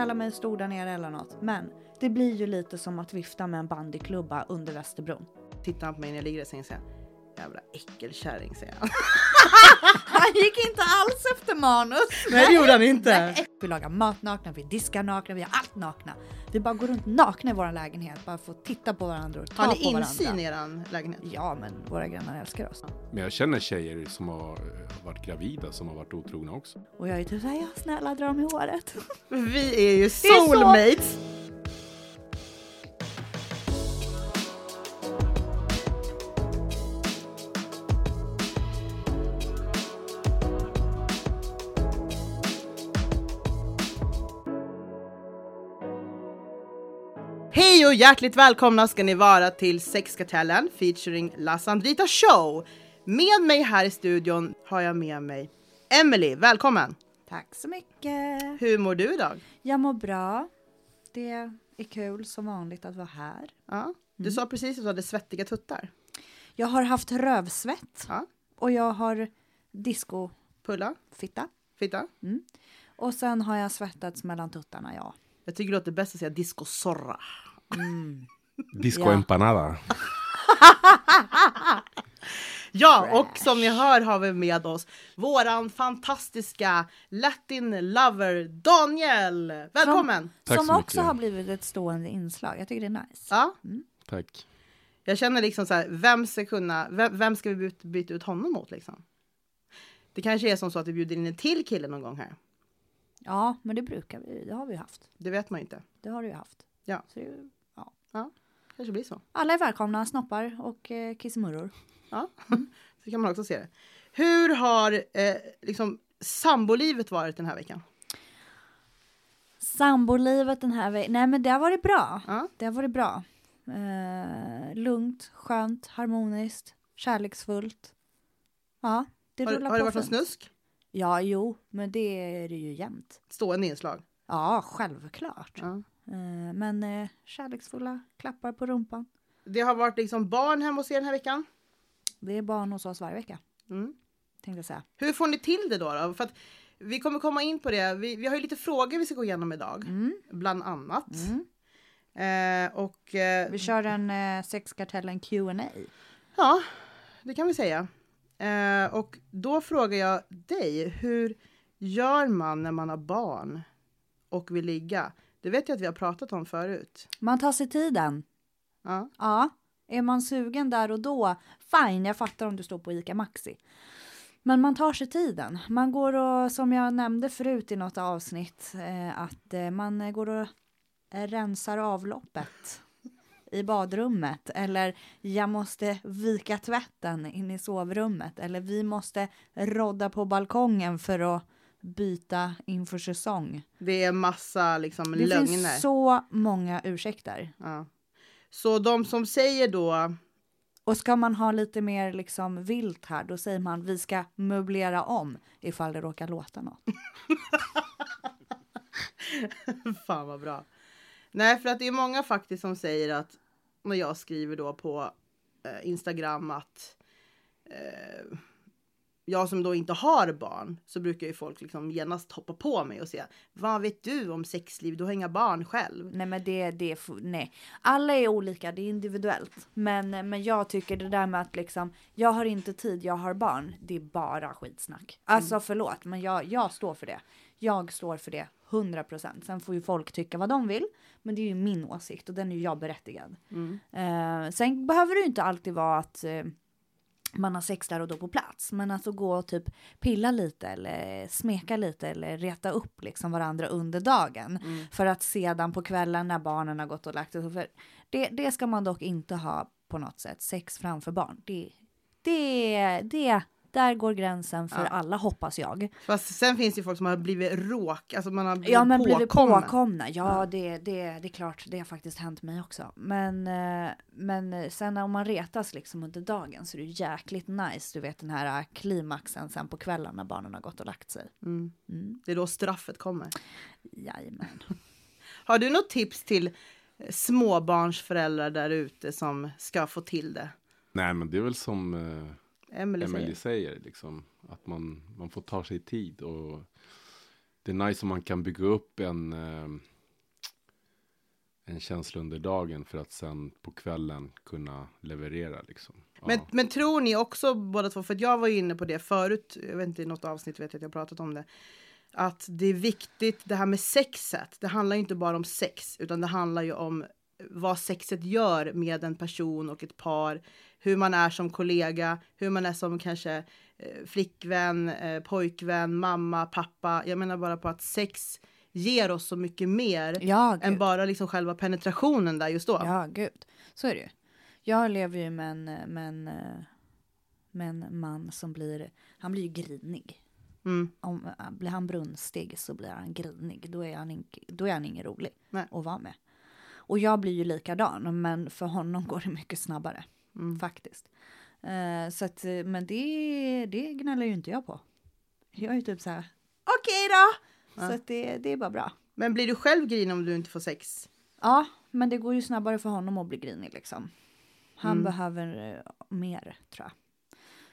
kalla mig stor där nere eller något. Men det blir ju lite som att vifta med en bandyklubba under Västerbron. Tittar han på mig när jag ligger i sängen och säger Jävla äckelkärring säger han. Han gick inte alls efter manus. Nej det gjorde han inte. Nej. Vi lagar mat nakna, vi diskar nakna, vi gör allt nakna. Vi bara går runt nakna i vår lägenhet, bara får titta på varandra och ta Har på ni insyn varandra. i eran lägenhet? Ja, men våra grannar älskar oss. Men jag känner tjejer som har eh, varit gravida som har varit otrogna också. Och jag är typ såhär, ja snälla dra mig i håret. Vi är ju är så- soulmates! Och hjärtligt välkomna ska ni vara till Sexkartellen featuring La Sandrita Show. Med mig här i studion har jag med mig Emily, välkommen! Tack så mycket. Hur mår du idag? Jag mår bra. Det är kul som vanligt att vara här. Ja, du sa precis att du hade svettiga tuttar. Jag har haft rövsvett Ja. och jag har discofitta. Pulla, fitta. Och sen har jag svettats mellan tuttarna, ja. Jag tycker det låter bäst att säga disco sorra. Disco Ja. empanada. Ja, och som ni hör har vi med oss våran fantastiska Latin lover Daniel. Välkommen! Som så också mycket. har blivit ett stående inslag. Jag tycker det är nice. Ja, Tack. jag känner liksom så här, vem ska kunna, vem, vem ska vi byta, byta ut honom mot liksom? Det kanske är som så att vi bjuder in en till kille någon gång här. Ja, men det brukar vi. Det har vi haft. Det vet man ju inte. Det har du ju haft. Ja. Så det, ja. Kanske blir så. Alla är välkomna, snoppar och eh, kissemurror. Ja, så kan man också se det. Hur har eh, liksom sambolivet varit den här veckan? Sambolivet den här veckan. Nej, men det har varit bra. Ja. Det har varit bra. Eh, lugnt, skönt, harmoniskt, kärleksfullt. Ja, det Har, rullar har det på varit någon fint. snusk? Ja, jo, men det är det ju jämt. Stående inslag? Ja, självklart. Ja. Eh, men eh, kärleksfulla klappar på rumpan. Det har varit liksom barn hemma hos er den här veckan. Det är barn hos oss varje vecka, Mm. tänkte jag säga. Hur får ni till det då? då? För att vi kommer komma in på det. Vi, vi har ju lite frågor vi ska gå igenom idag, Mm. bland annat. Mm. Eh, och eh, Vi kör en eh, sexkartellen Q&A. ja, det kan vi säga. Eh, och då frågar jag dig, hur gör man när man har barn och vill ligga? Det vet jag att vi har pratat om förut. Man tar sig tiden. Ja. Ja, är man sugen där och då, fine, jag fattar om du står på ICA Maxi. Men man tar sig tiden. Man går och, som jag nämnde förut i något avsnitt, eh, att eh, man går och rensar avloppet i badrummet. Eller jag måste vika tvätten in i sovrummet. Eller vi måste rodda på balkongen för att byta inför säsong. Det är massa liksom Det lögner. finns så många ursäkter. Ja. Så de som säger då Och ska man ha lite mer liksom vilt här, då säger man vi ska möblera om ifall det råkar låta något. Fan vad bra. Nej, för att det är många faktiskt som säger att när jag skriver då på eh, Instagram att eh, jag som då inte har barn så brukar ju folk liksom genast hoppa på mig och säga vad vet du om sexliv? Du har inga barn själv. Nej men det, det nej. Alla är olika, det är individuellt. Men, men jag tycker det där med att liksom, jag har inte tid, jag har barn, det är bara skitsnack. Alltså förlåt, men jag, jag står för det. Jag står för det 100%. Sen får ju folk tycka vad de vill, men det är ju min åsikt och den är ju jag berättigad. Eh, sen behöver det inte alltid vara att eh, man har sex där och då på plats. Men alltså gå och typ pilla lite eller smeka lite eller reta upp liksom varandra under dagen. För att sedan på kvällen när barnen har gått och lagt sig. Det, det ska man dock inte ha på något sätt. Sex framför barn. Det, det, det, där går gränsen för Ja. alla hoppas jag. Fast sen finns det ju folk som har blivit råk, alltså man har blivit Ja men blivit påkomna. påkomna. Ja det, det, det är klart, det har faktiskt hänt mig också. Men, eh, men sen om man retas liksom under dagen så är det jäkligt nice. Du vet den här eh, klimaxen sen på kvällen när barnen har gått och lagt sig. Mm. Mm. Det är då straffet kommer. Jajamän. Har du något tips till eh, småbarnsföräldrar där ute som ska få till det? Nej men det är väl som Emelie Emily säger. säger, liksom, att man, man får ta sig tid och det är nice om man kan bygga upp en, eh, en känsla under dagen för att sen på kvällen kunna leverera liksom. Ja. Men, men tror ni också båda två, för jag var inne på det förut, jag vet inte i något avsnitt vet jag att jag pratat om det. Att det är viktigt, det här med sexet, det handlar ju inte bara om sex, utan det handlar ju om vad sexet gör med en person och ett par. Hur man är som kollega, hur man är som kanske eh, flickvän, eh, pojkvän, mamma, pappa. Jag menar bara på att sex ger oss så mycket mer Ja, än bara liksom själva penetrationen där just då. Ja, gud. Så är det ju. Jag lever ju med en, med en, eh, med en man som blir, han blir ju grinig. Mm. Om, blir han brunstig så blir han grinig. Då är han, in, då är han ingen rolig Nej. att vara med. Och jag blir ju likadan, men för honom går det mycket snabbare. Mm. Faktiskt. Eh, så att, eh, men det, det gnäller ju inte jag på. Jag är ju typ så här, okej då! Ja. Så att det, det är bara bra. Men blir du själv grinig om du inte får sex? Ja, men det går ju snabbare för honom att bli grinig liksom. Han Mm. behöver eh, mer tror jag.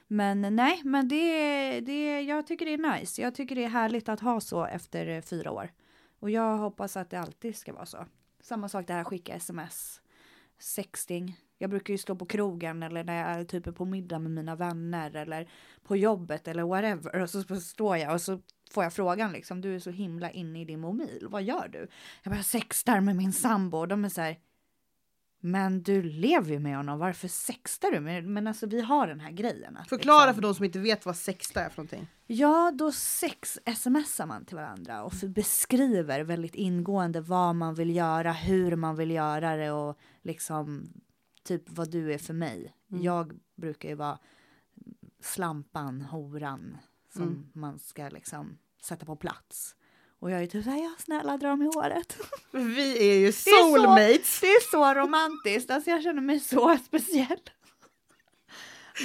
Men nej, men det, det, jag tycker det är nice. Jag tycker det är härligt att ha så efter fyra år. Och jag hoppas att det alltid ska vara så. Samma sak det här skicka sms, sexting. Jag brukar ju stå på krogen eller när jag är typ på middag med mina vänner eller på jobbet eller whatever. Och så står jag och så får jag frågan liksom, du är så himla inne i din mobil, vad gör du? Jag bara sextar med min sambo och de är så här, men du lever ju med honom, varför sextar du? Men, men alltså vi har den här grejen. Att Förklara liksom, för de som inte vet vad sexta är för någonting. Ja, då sex-smsar man till varandra och för- beskriver väldigt ingående vad man vill göra, hur man vill göra det och liksom typ vad du är för mig. Mm. Jag brukar ju vara slampan, horan som Mm. man ska liksom sätta på plats. Och jag är typ såhär, ja snälla dra mig i håret. Vi är ju är så- soulmates! Det är så romantiskt, alltså jag känner mig så speciell.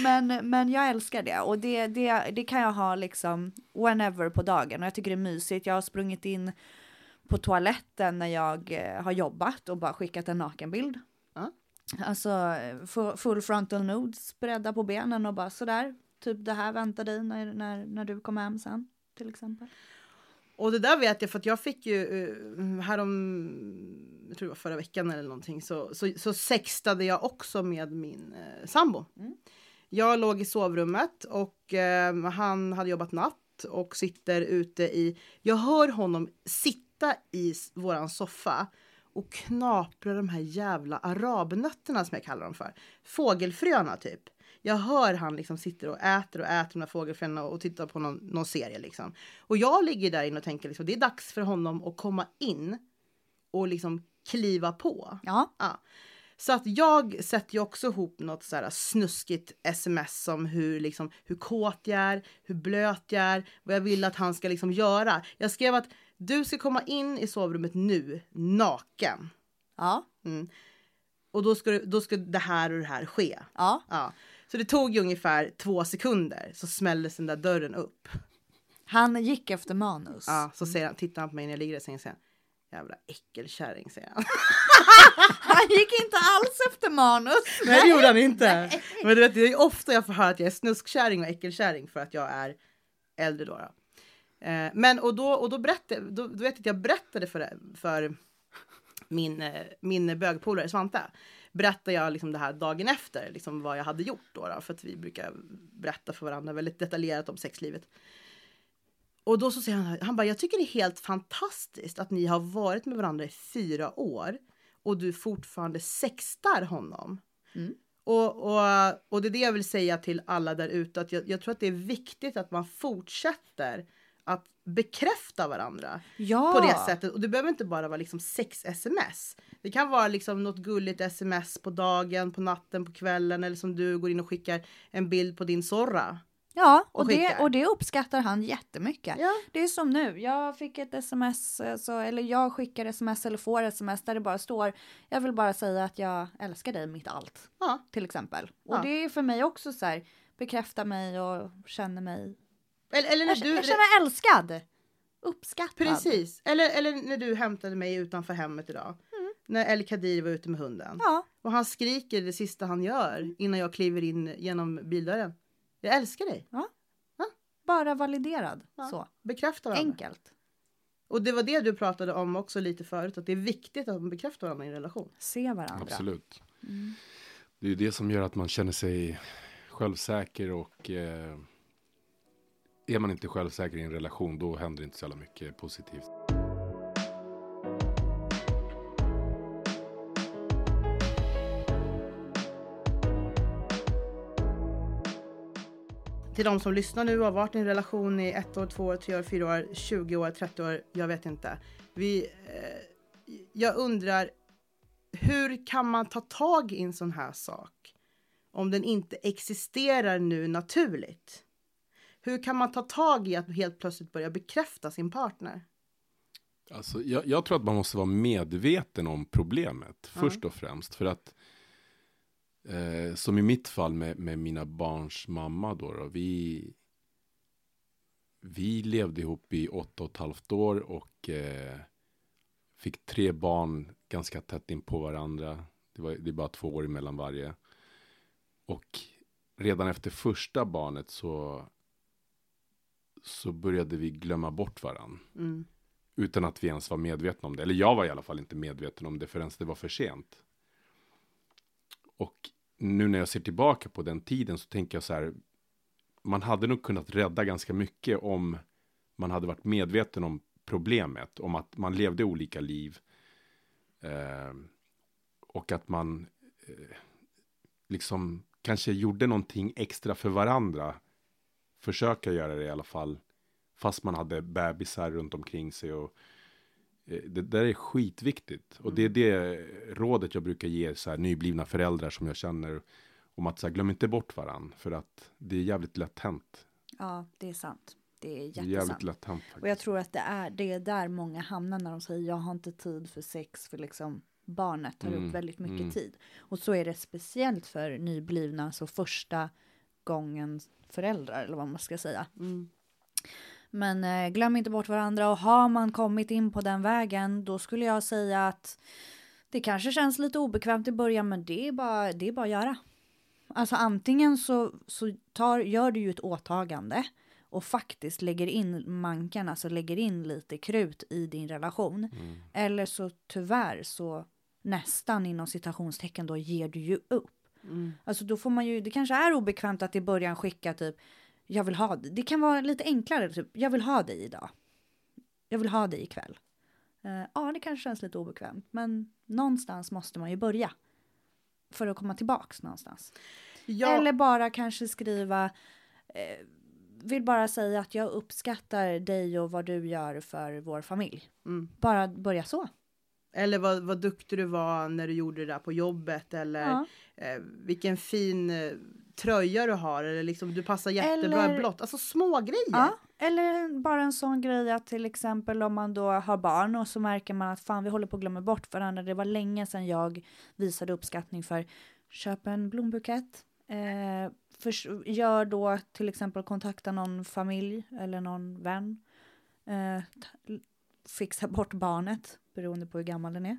Men, men jag älskar det och det, det, det kan jag ha liksom whenever på dagen och jag tycker det är mysigt. Jag har sprungit in på toaletten när jag eh, har jobbat och bara skickat en nakenbild. Ja. Alltså fu- full frontal nudes, bredda på benen och bara sådär. Typ det här väntar dig när, när, när du kommer hem sen till exempel. Och det där vet jag för att jag fick ju uh, härom, jag tror det var förra veckan eller någonting, så, så, så sextade jag också med min uh, sambo. Mm. Jag låg i sovrummet och eh, han hade jobbat natt och sitter ute i, jag hör honom sitta i våran soffa och knapra de här jävla arabnötterna som jag kallar dem för. Fågelfröna typ. Jag hör han liksom sitter och äter och äter de fågelfröna och tittar på någon, någon serie liksom. Och jag ligger där inne och tänker liksom det är dags för honom att komma in och liksom kliva på. Ja, Ja. Så att jag sätter ju också ihop något så här snuskigt sms om hur, liksom, hur kåt jag är, hur blöt jag är, vad jag vill att han ska liksom göra. Jag skrev att du ska komma in i sovrummet nu, naken. ja, Mm. Och då ska, då ska det här och det här ske. ja. Ja. Så det tog ju ungefär två sekunder så smälldes den där dörren upp. Han gick efter manus. Ja, så säger han, tittar han på mig när jag ligger där och säger han, jävla äckelkärring säger han. Han gick inte alls efter manus. Nej det gjorde han inte. Men du vet, det är ofta jag får höra att jag är snuskkärring och äckelkärring för att jag är äldre då. då. Eh, men och då, och då berättade, då, då vet jag att jag berättade för, för min, eh, min bögpolare Svante. Berättade jag liksom det här dagen efter, liksom vad jag hade gjort då, då. För att vi brukar berätta för varandra väldigt detaljerat om sexlivet. Och då så säger han, han bara, jag tycker det är helt fantastiskt att ni har varit med varandra i fyra år och du fortfarande sextar honom. Mm. Och, och, och det är det jag vill säga till alla där ute, att jag, jag tror att det är viktigt att man fortsätter att bekräfta varandra Ja. på det sättet. Och det behöver inte bara vara liksom sex-sms. Det kan vara liksom något gulligt sms på dagen, på natten, på kvällen eller som du går in och skickar en bild på din Zorra. Ja, och, och det, och det uppskattar han jättemycket. Ja. Det är som nu, jag fick ett sms, alltså, eller jag skickar sms eller får sms där det bara står jag vill bara säga att jag älskar dig mitt allt, Ja. till exempel. Och Ja. det är för mig också så här, bekräfta mig och känner mig, Eller, eller när jag, du... jag känner mig älskad. Uppskattad. Precis. Eller, eller när du hämtade mig utanför hemmet idag. När El Kadir var ute med hunden. Ja, Och han skriker det sista han gör innan jag kliver in genom bildörren. Jag älskar dig. bara validerad. Ja. Så, Bekräfta varandra. enkelt. Och det var det du pratade om också lite förut, att det är viktigt att man bekräftar varandra i en relation. Se varandra. Absolut. Mm. Det är det som gör att man känner sig självsäker och eh, är man inte självsäker i en relation då händer inte så jävla mycket positivt. Till de som lyssnar nu och har varit i en relation i ett år, två år, tre år, fyra år, 20 år, 30 år, jag vet inte. Vi, eh, jag undrar, hur kan man ta tag i en sån här sak om den inte existerar nu naturligt? Hur kan man ta tag i att helt plötsligt börja bekräfta sin partner? Alltså, jag, jag tror att man måste vara medveten om problemet Ja. först och främst. För att eh, som i mitt fall med, med mina barns mamma då, då vi, vi levde ihop i åtta och ett halvt år och eh, fick tre barn ganska tätt in på varandra. Det, var, det är bara två år emellan varje. Och redan efter första barnet så, så började vi glömma bort varandra. Mm. Utan att vi ens var medvetna om det. Eller jag var i alla fall inte medveten om det förrän det var för sent. Och nu när jag ser tillbaka på den tiden så tänker jag så här. Man hade nog kunnat rädda ganska mycket om man hade varit medveten om problemet. Om att man levde olika liv. Eh, och att man eh, liksom kanske gjorde någonting extra för varandra. Försöka göra det i alla fall. Fast man hade bebisar runt omkring sig. Och, eh, det där är skitviktigt. Och det är det rådet jag brukar ge så här, nyblivna föräldrar som jag känner. Om att så här, glöm inte bort varann. För att det är jävligt lätt hänt. Ja, det är sant. Det är jättesant. jävligt lätt hänt Och jag tror att det är, det är där många hamnar när de säger jag har inte tid för sex för liksom barnet tar Mm, upp väldigt mycket mm. tid. Och så är det speciellt för nyblivna, alltså första gången föräldrar eller vad man ska säga. Mm. Men eh, glöm inte bort varandra och har man kommit in på den vägen då skulle jag säga att det kanske känns lite obekvämt i början men det är bara, det är bara att göra. Alltså antingen så, så tar, gör du ju ett åtagande och faktiskt lägger in manken, alltså lägger in lite krut i din relation. Mm. Eller så tyvärr så nästan inom citationstecken då ger du ju upp. Mm. Alltså då får man ju, det kanske är obekvämt att i början skicka typ, jag vill ha dig. Det kan vara lite enklare, typ, jag vill ha dig idag. Jag vill ha dig ikväll. Eh, ja, det kanske känns lite obekvämt, men någonstans måste man ju börja. För att komma tillbaks någonstans. Ja, Eller bara kanske skriva, eh, vill bara säga att jag uppskattar dig och vad du gör för vår familj. mm. Bara börja så. Eller vad, vad duktig du var när du gjorde det där på jobbet. Eller Ja. eh, vilken fin eh, tröja du har. Eller liksom du passar jättebra Eller- i blått. Alltså små grejer. Ja, eller bara en sån grej att till exempel om man då har barn och så märker man att fan vi håller på att glömma bort varandra. Det var länge sedan jag visade uppskattning för köp en blombukett. Eh, för, gör då till exempel kontakta någon familj eller någon vän. Eh, fixa bort barnet beroende på hur gammal den är.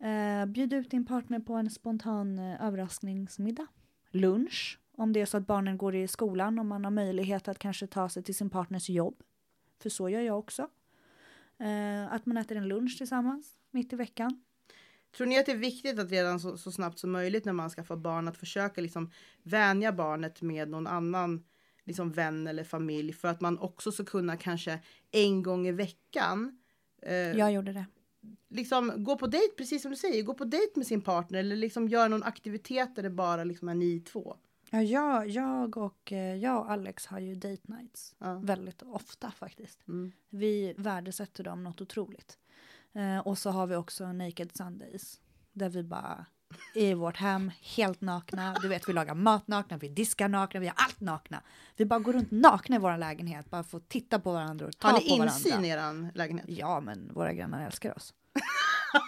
Eh, bjud ut din partner på en spontan eh, överraskningsmiddag. Lunch om det är så att barnen går i skolan, om man har möjlighet att kanske ta sig till sin partners jobb. För så gör jag också. Eh, att man äter en lunch tillsammans mitt i veckan. Tror ni att det är viktigt att redan så, så snabbt som möjligt när man skaffar barn att försöka liksom vänja barnet med någon annan liksom vän eller familj för att man också ska kunna kanske en gång i veckan eh, Jag gjorde det. Liksom gå på dejt, precis som du säger, gå på dejt med sin partner eller liksom göra någon aktivitet där det bara liksom är ni två. Ja, jag, jag, och, eh, jag och Alex har ju date nights Ja. väldigt ofta faktiskt. Mm. Vi värdesätter dem något otroligt. Eh, och så har vi också Naked Sundays. Där vi bara i vårt hem helt nakna. Du vet, vi lagar mat nakna, vi diskar nakna, vi gör allt nakna. Vi bara går runt nakna i vår lägenhet, bara får titta på varandra och ta Har på ni varandra. insyn i er lägenhet? Ja, men våra grannar älskar oss.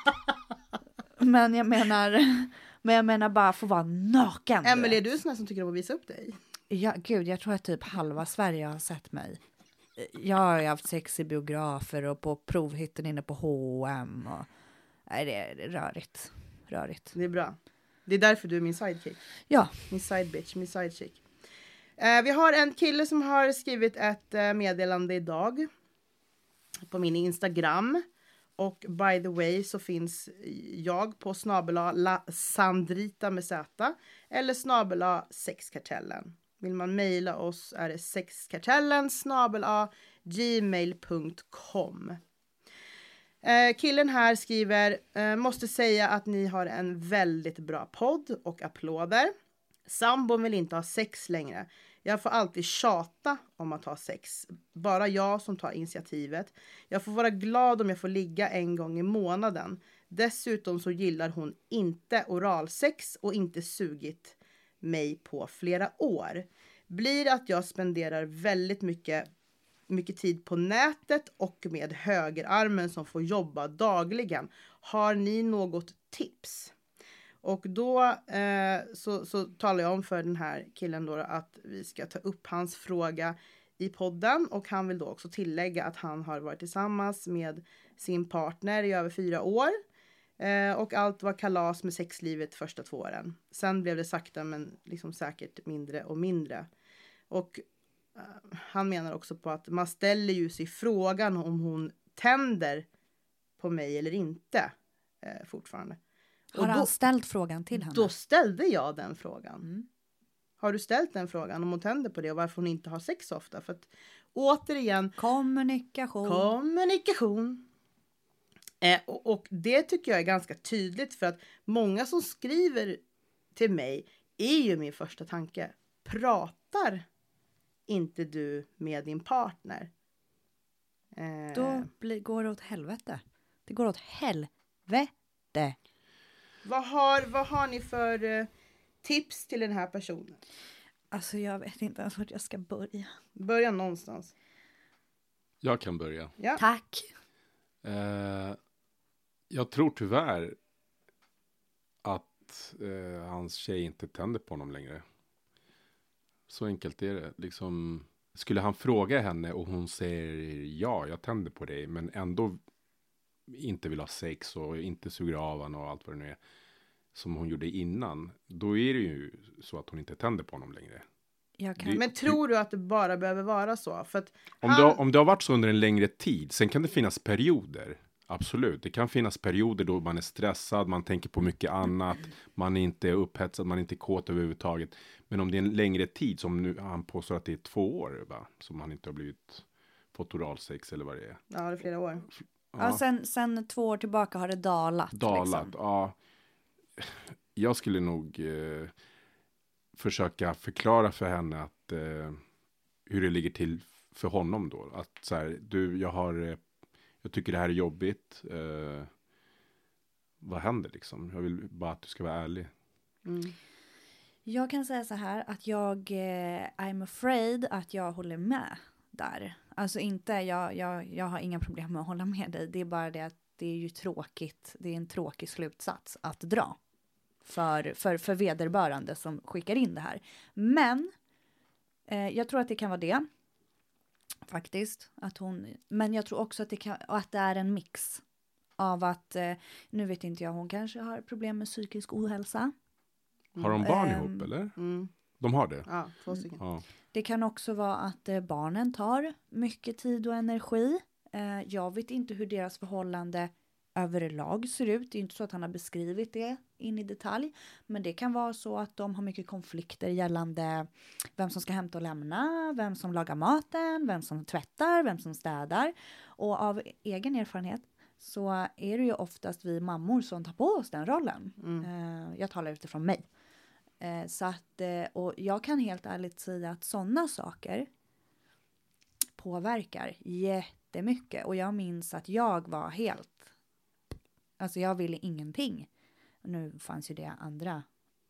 men jag menar, men jag menar bara få vara naken. Emelie, är du sån som tycker om att visa upp dig? Ja, gud, jag tror att typ halva Sverige har sett mig. Jag har haft sex i biografer och på provhytten inne på H&M och Nej, det är rörigt. Rörigt. Det är bra. Det är därför du är min sidekick. Ja. Min side bitch, min side chick. Eh, vi har en kille som har skrivit ett eh, meddelande idag. på min Instagram. Och by the way så finns jag på snabela la Sandrita med Z eller snabela sexkartellen. Vill man mejla oss är det sexkartellen snabela gmail.com. Eh, killen här skriver, eh, måste säga att ni har en väldigt bra podd och applåder. Sambon vill inte ha sex längre. Jag får alltid tjata om att ha sex. Bara jag som tar initiativet. Jag får vara glad om jag får ligga en gång i månaden. Dessutom så gillar hon inte oralsex och inte sugit mig på flera år. Blir att jag spenderar väldigt mycket mycket tid på nätet och med högerarmen som får jobba dagligen. Har ni något tips? Och då eh, så, så talar jag om för den här killen då att vi ska ta upp hans fråga i podden och han vill då också tillägga att han har varit tillsammans med sin partner i över fyra år. Eh, och allt var kalas med sexlivet första två åren. Sen blev det sakta men liksom säkert mindre och mindre. Och han menar också på att man ställer ju sig frågan om hon tänder på mig eller inte eh, fortfarande. Har han då- ställt frågan till henne? Då ställde jag den frågan. Mm. Har du ställt den frågan om hon tänder på det och varför hon inte har sex ofta? För att återigen, Kommunikation. kommunikation. Eh, och, och det tycker jag är ganska tydligt för att många som skriver till mig är ju min första tanke. Pratar inte du med din partner? Eh, Då blir, går det åt helvete. Det går åt helvete. vad, har, vad har ni för eh, tips till den här personen? Alltså jag vet inte ens vart jag ska börja. Börja någonstans. Jag kan börja. Ja. Tack. Eh, jag tror tyvärr att eh, hans tjej inte tänder på honom längre. Så enkelt är det. Liksom, skulle han fråga henne och hon säger ja, jag tänder på dig, men ändå inte vill ha sex och inte suger av honom och allt vad det nu är, som hon gjorde innan, då är det ju så att hon inte tänder på honom längre. Jag kan... Det- Men tror du att det bara behöver vara så? För att Om, han, det, har- om det har varit så under en längre tid, sen kan det finnas perioder. Absolut, det kan finnas perioder då man är stressad, man tänker på mycket annat, man är inte upphetsad, man är inte kåt överhuvudtaget. Men om det är en längre tid, som nu han påstår att det är två år, va? som han inte har blivit fått oralsex eller vad det är. Ja, det är flera år. ja, sen, sen två år tillbaka har det dalat. Dalat, Liksom. ja. Jag skulle nog eh, försöka förklara för henne att eh, hur det ligger till för honom då. Att så här, du, jag har, eh, jag tycker det här är jobbigt. Eh, vad händer liksom? Jag vill bara att du ska vara ärlig. Mm. Jag kan säga så här att jag eh, I'm afraid att jag håller med där. Alltså inte, jag, jag, jag har inga problem med att hålla med dig. Det är bara det att det är ju tråkigt. Det är en tråkig slutsats att dra. För, för, för vederbörande som skickar in det här. Men eh, jag tror att det kan vara det. Faktiskt. Att hon, men jag tror också att det, kan, att det är en mix. Av att, eh, nu vet inte jag, hon kanske har problem med psykisk ohälsa. Har de barn Ehm, ihop eller? Mm. De har det? Ja, två stycken. Ja. Det kan också vara att eh, barnen tar mycket tid och energi. Eh, jag vet inte hur deras förhållande överlag ser ut. Det är inte så att han har beskrivit det in i detalj. Men det kan vara så att de har mycket konflikter gällande vem som ska hämta och lämna, vem som lagar maten, vem som tvättar, vem som städar. Och av egen erfarenhet så är det ju oftast vi mammor som tar på oss den rollen. Mm. Eh, jag talar utifrån mig. Eh, så att, eh, och jag kan helt ärligt säga att sådana saker påverkar jättemycket. Och jag minns att jag var helt, alltså jag ville ingenting. Nu fanns ju det andra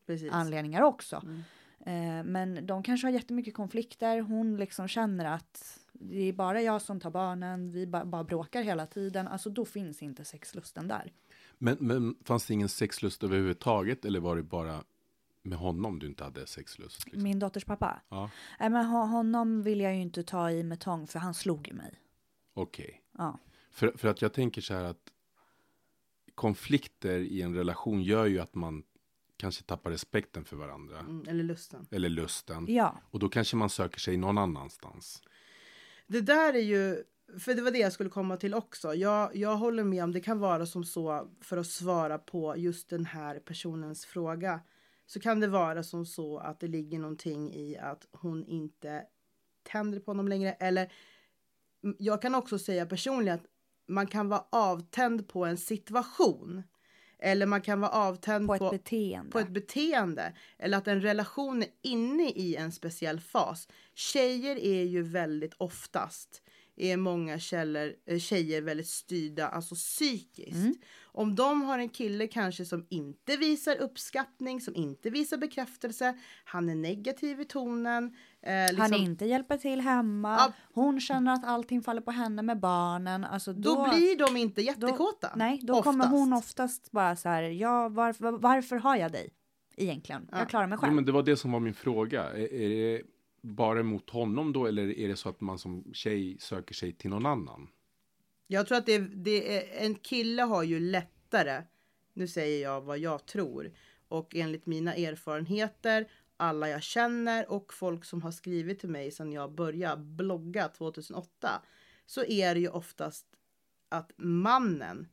Precis. anledningar också. Mm. Eh, men de kanske har jättemycket konflikter. Hon liksom känner att det är bara jag som tar barnen, vi ba- bara bråkar hela tiden. Alltså då finns inte sexlusten där. Men, men fanns det ingen sexlust överhuvudtaget eller var det bara med honom du inte hade sexlust? Liksom? Min dotters pappa. Ja, Nej men ho- honom vill jag ju inte ta i med tång för han slog ju mig. okej. Ja. För, för att jag tänker så här att konflikter i en relation gör ju att man kanske tappar respekten för varandra. Mm. Eller lusten. Eller lusten. Ja. Och då kanske man söker sig någon annanstans. Det där är ju för det var det jag skulle komma till också. Jag, jag håller med om det kan vara som så för att svara på just den här personens fråga. Så kan det vara som så att det ligger någonting i att hon inte tänder på honom längre. Eller jag kan också säga personligen att man kan vara avtänd på en situation. Eller man kan vara avtänd På på, ett beteende. på ett beteende. Eller att en relation är inne i en speciell fas. Tjejer är ju väldigt oftast är många källor, eh, tjejer väldigt styrda, alltså psykiskt. Mm. Om de har en kille kanske som inte visar uppskattning, som inte visar bekräftelse, han är negativ i tonen. Eh, liksom, Han inte hjälper till hemma. Ja. Hon känner att allting faller på henne med barnen. Alltså då, då, blir de inte jättekåta. Nej, då kommer Oftast. hon oftast bara så här, ja, varför, varför har jag dig? Egentligen. Ja. Jag klarar mig Jo, själv. men det var det som var min fråga. Är, är det bara mot honom då eller är det så att man som tjej söker sig till någon annan? Jag tror att det, det är, en kille har ju lättare, nu säger jag vad jag tror, och enligt mina erfarenheter, alla jag känner och folk som har skrivit till mig sedan jag började blogga 2008, så är det ju oftast att mannen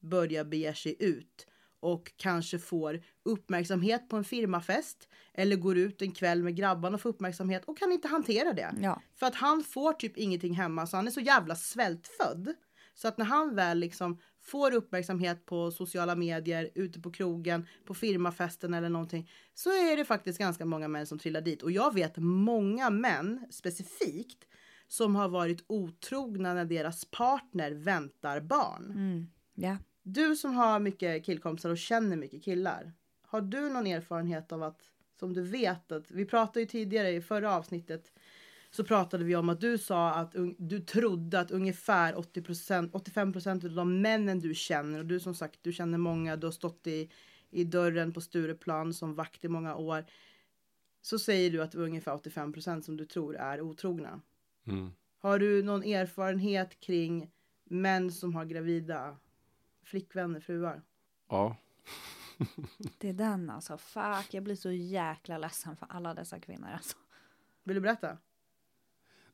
börjar bege sig ut och kanske får uppmärksamhet på en firmafest eller går ut en kväll med grabbarna och får uppmärksamhet och kan inte hantera det. Ja. För att han får typ ingenting hemma så han är så jävla svältfödd. Så att när han väl liksom får uppmärksamhet på sociala medier, ute på krogen, på firmafesten eller någonting. Så är det faktiskt ganska många män som trillar dit. Och jag vet många män specifikt som har varit otrogna när deras partner väntar barn. Mm. ja. Du som har mycket killkompisar och känner mycket killar. Har du någon erfarenhet av att, som du vet att, vi pratade ju tidigare i förra avsnittet, så pratade vi om att du sa att du trodde att ungefär 80%, 85% av de männen du känner, och du som sagt, du känner många, du har stått i, i dörren på Stureplan som vakt i många år. Så säger du att det är ungefär 85% som du tror är otrogna. Mm. Har du någon erfarenhet kring män som har gravida flickvänner, fruar? Ja, Det är den alltså. Fuck, jag blir så jäkla ledsen för alla dessa kvinnor alltså. Vill du berätta?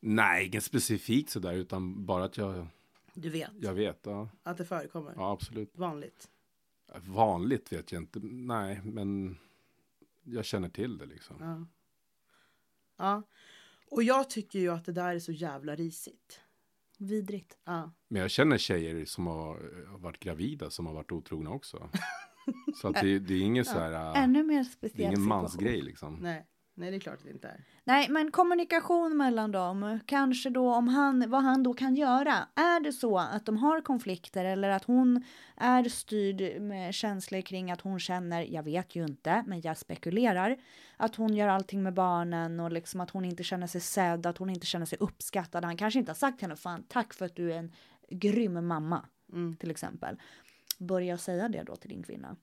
Nej, inget specifikt sådär utan bara att jag, Du vet jag vet. Ja, att det förekommer. ja absolut. Vanligt. Vanligt vet jag inte. Nej, men jag känner till det liksom. Ja. ja. Och jag tycker ju att det där är så jävla risigt. Vidrigt. Ja. Men jag känner tjejer som har, har varit gravida som har varit otrogna också. Så att det, det är ingen så här, äh, Ännu mer det är ingen mansgrej liksom. Nej. Nej, det är klart att det inte är. Nej, men kommunikation mellan dem, kanske då om han, vad han då kan göra. Är det så att de har konflikter eller att hon är styrd med känslor kring att hon känner, jag vet ju inte, men jag spekulerar, att hon gör allting med barnen och liksom att hon inte känner sig sedd, att hon inte känner sig uppskattad. Han kanske inte har sagt till henne, fan tack för att du är en grym mamma, Mm. till exempel. Börja säga det då till din kvinna.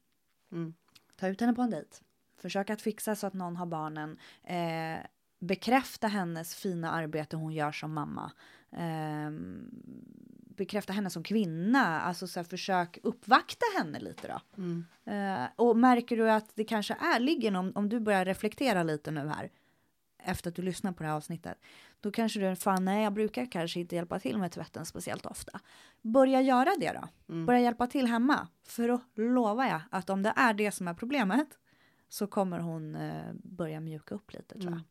Mm. Ta ut henne på en dejt. Försök att fixa så att någon har barnen. Eh, bekräfta hennes fina arbete hon gör som mamma. Eh, bekräfta henne som kvinna. Alltså så här, försök uppvakta henne lite då. Mm. Eh, och märker du att det kanske är, ligger någon, om du börjar reflektera lite nu här. Efter att du lyssnar på det här avsnittet. Då kanske du, fan nej jag brukar kanske inte hjälpa till med tvätten speciellt ofta. Börja göra det då. Mm. Börja hjälpa till hemma. För då lovar jag att om det är det som är problemet. Så kommer hon eh, börja mjuka upp lite tror jag. Mm.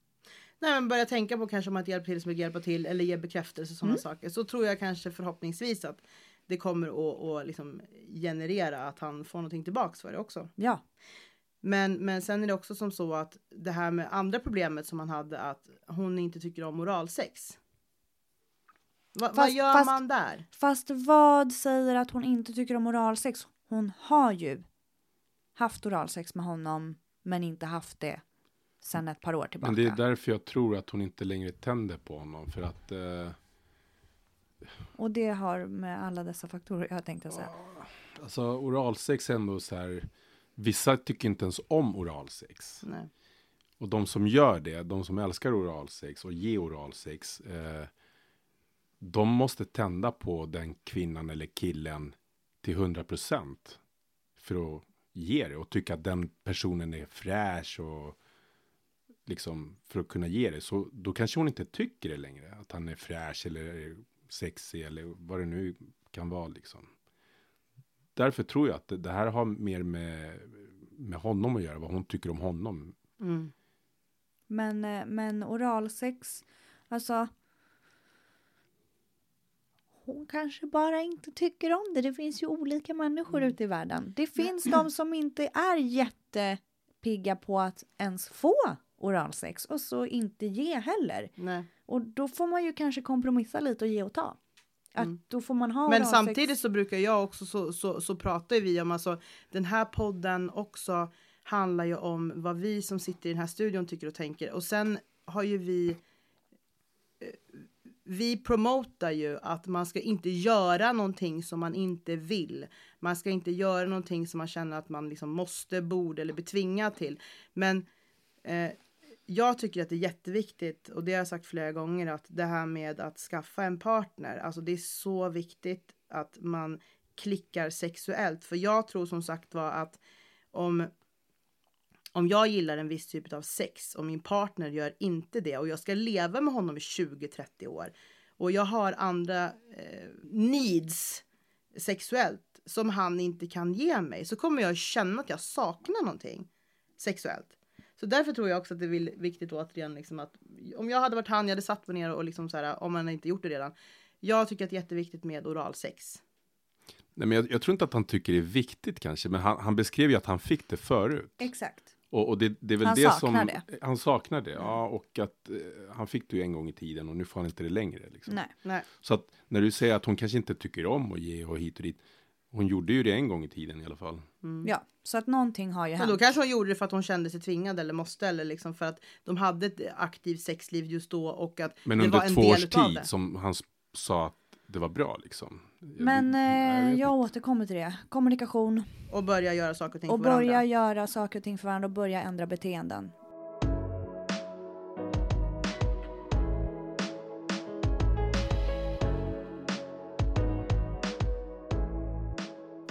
Nej, men börja tänka på kanske om att hjälpa till som att hjälpa till eller ge bekräftelse och sådana Mm. saker. Så tror jag kanske förhoppningsvis att det kommer att, att liksom generera att han får någonting tillbaks för det också. Ja, Men, men sen är det också som så att det här med andra problemet som han hade att hon inte tycker om oralsex. Va, vad Fast- gör fast- man där? fast vad säger att hon inte tycker om oralsex? Hon har ju haft oralsex med honom men inte haft det sedan ett par år tillbaka. Men det är därför jag tror att hon inte längre tänder på honom. För att eh, Och det har med alla dessa faktorer jag tänkte säga. alltså, oralsex är ändå så här. Vissa tycker inte ens om oralsex. Nej. Och de som gör det, de som älskar oralsex och ger oralsex. Eh, de måste tända på den kvinnan eller killen till 100% för att ge det och tycka att den personen är fräsch och liksom för att kunna ge det. Så då kanske hon inte tycker det längre, att han är fräsch eller sexig eller vad det nu kan vara liksom. Därför tror jag att det, här har mer med, med honom att göra, vad hon tycker om honom. Mm. Men, eh, men oralsex, alltså. Hon kanske bara inte tycker om det. Det finns ju olika människor Mm. ute i världen. Det finns de som inte är jättepigga på att ens få oralsex och så inte ge heller. Nej. Och då får man ju kanske kompromissa lite och ge och ta. Att Mm. då får man ha Men oralsex. samtidigt så brukar jag också så, så, så pratar vi om alltså den här podden också handlar ju om vad vi som sitter i den här studion tycker och tänker och sen har ju vi vi promotar ju att man ska inte göra någonting som man inte vill. Man ska inte göra någonting som man känner att man liksom måste, borde eller blir till. Men eh, jag tycker att det är jätteviktigt och det har jag sagt flera gånger att det här med att skaffa en partner, alltså det är så viktigt att man klickar sexuellt. För jag tror som sagt var att om om jag gillar en viss typ av sex och min partner gör inte det och jag ska leva med honom i 20-30 år och jag har andra eh, needs sexuellt som han inte kan ge mig så kommer jag känna att jag saknar någonting sexuellt. Så därför tror jag också att det är viktigt återigen liksom att om jag hade varit han, jag hade satt mig ner och liksom så här, om man inte gjort det redan. Jag tycker att det är jätteviktigt med oralsex. Nej, men jag, jag tror inte att han tycker det är viktigt kanske, men han, han beskrev ju att han fick det förut. Exakt. Och, och det, det är väl Han det saknar som... det. Han saknar det. Ja, och att eh, han fick det ju en gång i tiden och nu får han inte det längre. Liksom. Nej. Nej. Så att när du säger att hon kanske inte tycker om att ge och hit och dit. Hon gjorde ju det en gång i tiden i alla fall. Ja, så att någonting har ju hänt. då kanske hon gjorde det för att hon kände sig tvingad eller måste eller liksom för att de hade ett aktivt sexliv just då och att Men det var under en två del års utav tid det. som han sa att det var bra liksom. Men jag eh, jag inte. återkommer till det. Kommunikation Och börja göra saker och ting och för varandra. börja göra saker och ting för varandra och börja ändra beteenden.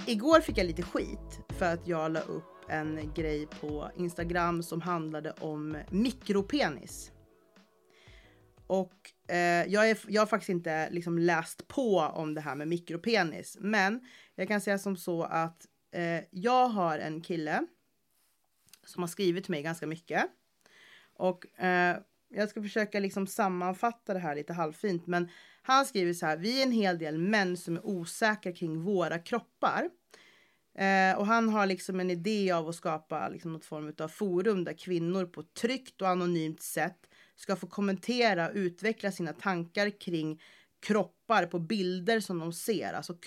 Igår fick jag lite skit för att jag la upp en grej på Instagram som handlade om mikropenis. Och eh, Eh, jag, är, jag har faktiskt inte liksom läst på om det här med mikropenis. Men jag kan säga som så att eh, jag har en kille som har skrivit till mig ganska mycket. Och eh, jag ska försöka liksom sammanfatta det här lite halvfint. Men han skriver så här. Vi är en hel del män som är osäkra kring våra kroppar. Eh, och han har liksom en idé av att skapa liksom något form av forum där kvinnor på ett tryggt och anonymt sätt ska få kommentera och utveckla sina tankar kring kroppar på bilder som de ser. Alltså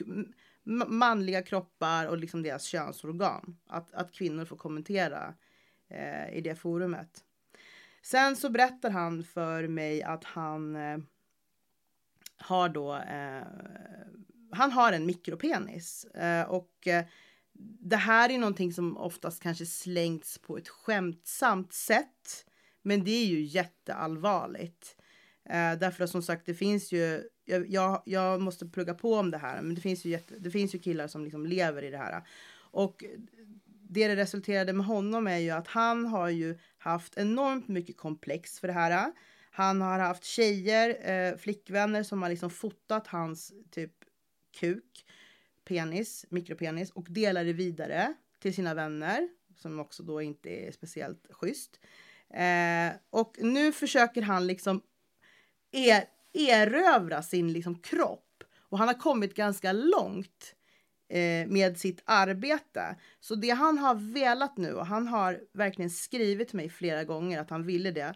manliga kroppar och liksom deras könsorgan. Att, att kvinnor får kommentera eh, i det forumet. Sen så berättar han för mig att han eh, har då eh, han har en mikropenis eh, och eh, det här är någonting som oftast kanske slängts på ett skämtsamt sätt. Men det är ju jätteallvarligt. Eh, därför att som sagt, det finns ju, jag, jag, jag måste plugga på om det här, men det finns ju, jätte, det finns ju killar som liksom lever i det här. Och det det resulterade med honom är ju att han har ju haft enormt mycket komplex för det här. Han har haft tjejer, eh, flickvänner som har liksom fotat hans typ kuk, penis, mikropenis och delar det vidare till sina vänner som också då inte är speciellt schysst. Eh, och nu försöker han liksom er, erövra sin liksom kropp och han har kommit ganska långt eh, med sitt arbete. Så det han har velat nu och han har verkligen skrivit till mig flera gånger att han ville det.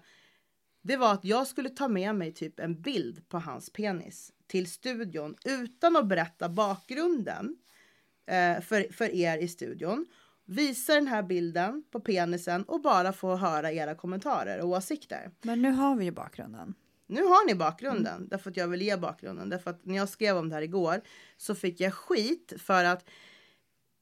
Det var att jag skulle ta med mig typ en bild på hans penis till studion utan att berätta bakgrunden eh, för, för er i studion. Visa den här bilden på penisen och bara få höra era kommentarer och åsikter. Men nu har vi ju bakgrunden. Nu har ni bakgrunden, därför att jag vill ge bakgrunden. Därför att när jag skrev om det här igår så fick jag skit för att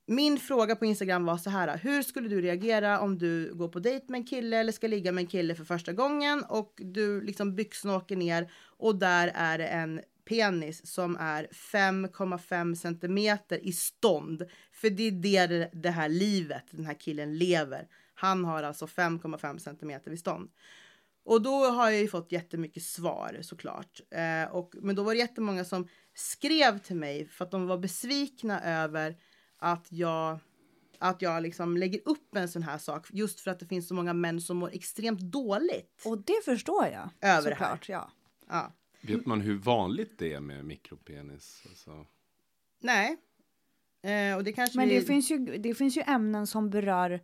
min fråga på Instagram var så här. Hur skulle du reagera om du går på dejt med en kille eller ska ligga med en kille för första gången och du liksom byxorna åker ner och där är det en penis som är 5,5 centimeter i stånd. För det är det det här livet den här killen lever. Han har alltså 5,5 centimeter vid stånd. Och då har jag ju fått jättemycket svar såklart. Eh, och, men då var det jättemånga som skrev till mig för att de var besvikna över att jag att jag liksom lägger upp en sån här sak just för att det finns så många män som mår extremt dåligt. Och det förstår jag. Över det såklart, ja. Ja. Vet man hur vanligt det är med mikropenis? Alltså, Nej. Eh, och det kanske Men vi... det finns, ju, det finns ju ämnen som berör,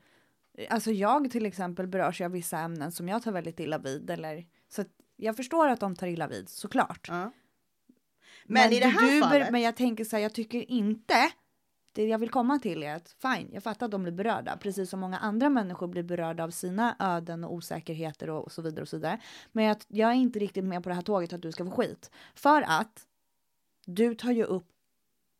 alltså jag till exempel berörs av vissa ämnen som jag tar väldigt illa vid. Eller, så att jag förstår att de tar illa vid, såklart. Ja. Men, i det här du, fallet. Men jag tänker så här, jag tycker inte, det jag vill komma till är att fine, jag fattar att de blir berörda, precis som många andra människor blir berörda av sina öden och osäkerheter och så vidare och så vidare. Men jag, jag är inte riktigt med på det här tåget att du ska få skit. För att du tar ju upp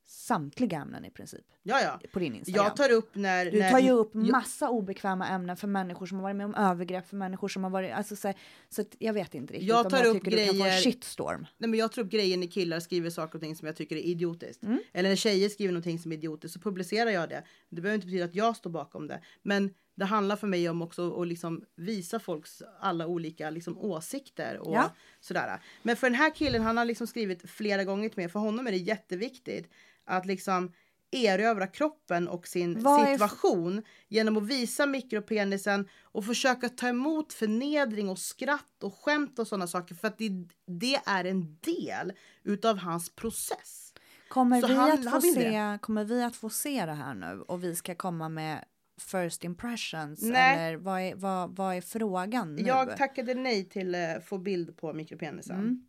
samtliga ämnen i princip Ja, ja. på din Instagram. Jag tar upp när... Du när, tar ju upp jag- massa obekväma ämnen för människor som har varit med om övergrepp, för människor som har varit, alltså så, så jag vet inte riktigt Jag om tar jag upp tycker du kan få en grejer- shitstorm. Nej, men jag tar upp grejer när killar skriver saker och ting som jag tycker är idiotiskt. Mm. Eller när tjejer skriver någonting som är idiotiskt så publicerar jag det. Det behöver inte betyda att jag står bakom det. Men det handlar för mig om också att liksom visa folks alla olika liksom åsikter och Ja. sådär. Men för den här killen, han har liksom skrivit flera gånger till mig. För honom är det jätteviktigt att liksom erövra kroppen och sin Vad situation genom att visa mikropenisen och försöka ta emot förnedring och skratt och skämt och sådana saker för att det, det är en del utav hans process. Kommer Så vi, han- att få se, kommer vi att få se det här nu och vi ska komma med first impressions? Nej. Eller vad är, vad, vad är frågan nu? Jag tackade nej till att få bild på mikropenisen. Mm.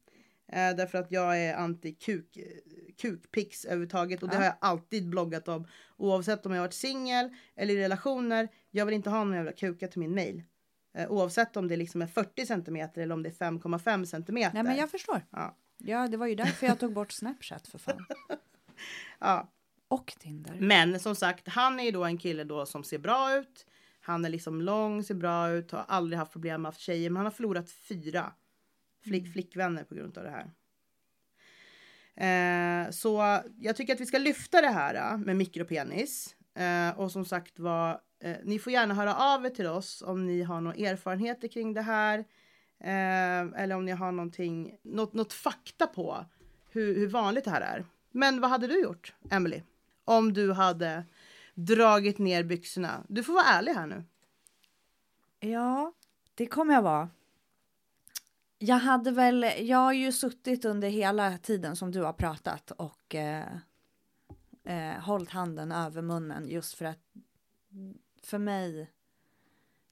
Eh, därför att jag är anti kuk, kukpics överhuvudtaget och det Ja. har jag alltid bloggat om. Oavsett om jag har varit singel eller i relationer. Jag vill inte ha någon jävla kuka till min mail. Eh, oavsett om det liksom är 40 centimeter eller om det är 5,5 centimeter. Nej men jag förstår. Ja. Ja det var ju därför jag tog bort Snapchat för fan. Ja. Och Tinder. Men som sagt, han är ju då en kille då som ser bra ut. Han är liksom lång, ser bra ut, har aldrig haft problem med tjejer. Men han har förlorat fyra flick, flickvänner på grund av det här. Eh, så jag tycker att vi ska lyfta det här eh, med mikropenis. Eh, och som sagt var, eh, ni får gärna höra av er till oss om ni har några erfarenheter kring det här. Eh, eller om ni har någonting, något, något fakta på hur, hur vanligt det här är. Men vad hade du gjort, Emily? Om du hade dragit ner byxorna. Du får vara ärlig här nu. Ja, det kommer jag vara. Jag hade väl, jag har ju suttit under hela tiden som du har pratat och eh, eh, hållit handen över munnen just för att för mig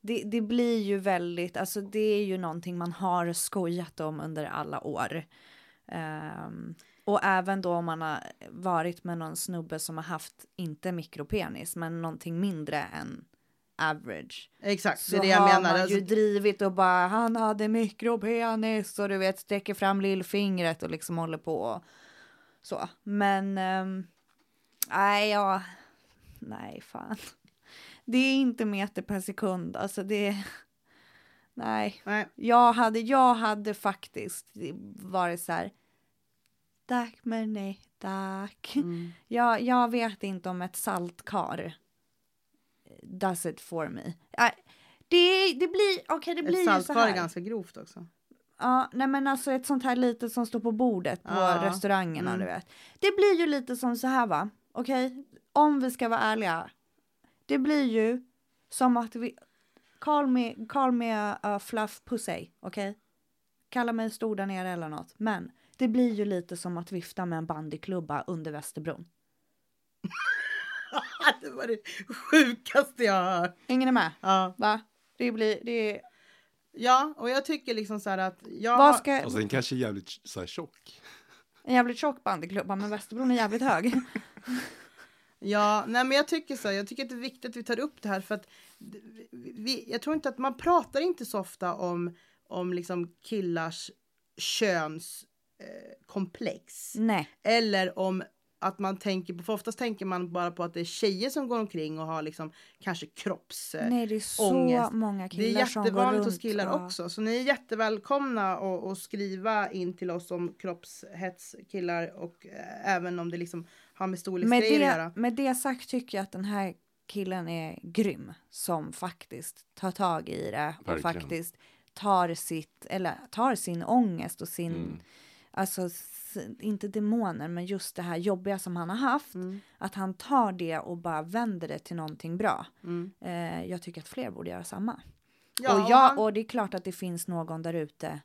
det, det blir ju väldigt, alltså det är ju någonting man har skojat om under alla år. Um, och även då om man har varit med någon snubbe som har haft, inte mikropenis, men någonting mindre än average Exakt, så det är det jag har menar. man Alltså, ju drivit och bara han hade mikropenis och du vet sträcker fram lillfingret och liksom håller på och så. Men ehm, nej, ja, nej fan. Det är inte meter per sekund, alltså det. Nej, nej, jag hade, jag hade faktiskt varit så här. Tack men nej, tack. mm. Jag, jag vet inte om ett saltkar does it for me. Äh, det, det blir, okej det blir Ett ju så saltkar här. är ganska grovt också. Ja, nej men alltså ett sånt här litet som står på bordet på Ja, restaurangerna, mm. du vet. Det blir ju lite som så här va, okej? Om vi ska vara ärliga. Det blir ju som att vi, call me, call me a fluff pussy, okej? Kalla mig stor där nere eller något. Men det blir ju lite som att vifta med en bandyklubba under Västerbron. det var det sjukaste jag har hört. Ingen är med, Ja. va? Det blir, det är, ja, och jag tycker liksom så här att jag vad ska, alltså den kanske är jävligt så här tjock. en jävligt tjock bandyklubba men Västerbron är jävligt hög. Ja, nej men jag tycker så. Jag tycker att det är viktigt att vi tar upp det här för att vi, jag tror inte att man pratar inte så ofta om, om liksom killars könskomplex. Eh, Eller om att man tänker på, för oftast tänker man bara på att det är tjejer som går omkring och har liksom kanske kropps... eh, nej det är så ångest. många Det är killar som går jättevanligt hos killar och- också. Så ni är jättevälkomna att att skriva in till oss om kroppshets killar och eh, även om det liksom har med storleksgrejer att det, göra. med det sagt tycker jag att den här killen är grym som faktiskt tar tag i det och Verkligen. faktiskt tar sitt, eller tar sin ångest och sin, Mm. Alltså inte demoner, men just det här jobbiga som han har haft, Mm. att han tar det och bara vänder det till någonting bra. Mm. Eh, jag tycker att fler borde göra samma. Ja, och, jag, och det är klart att det finns någon där ute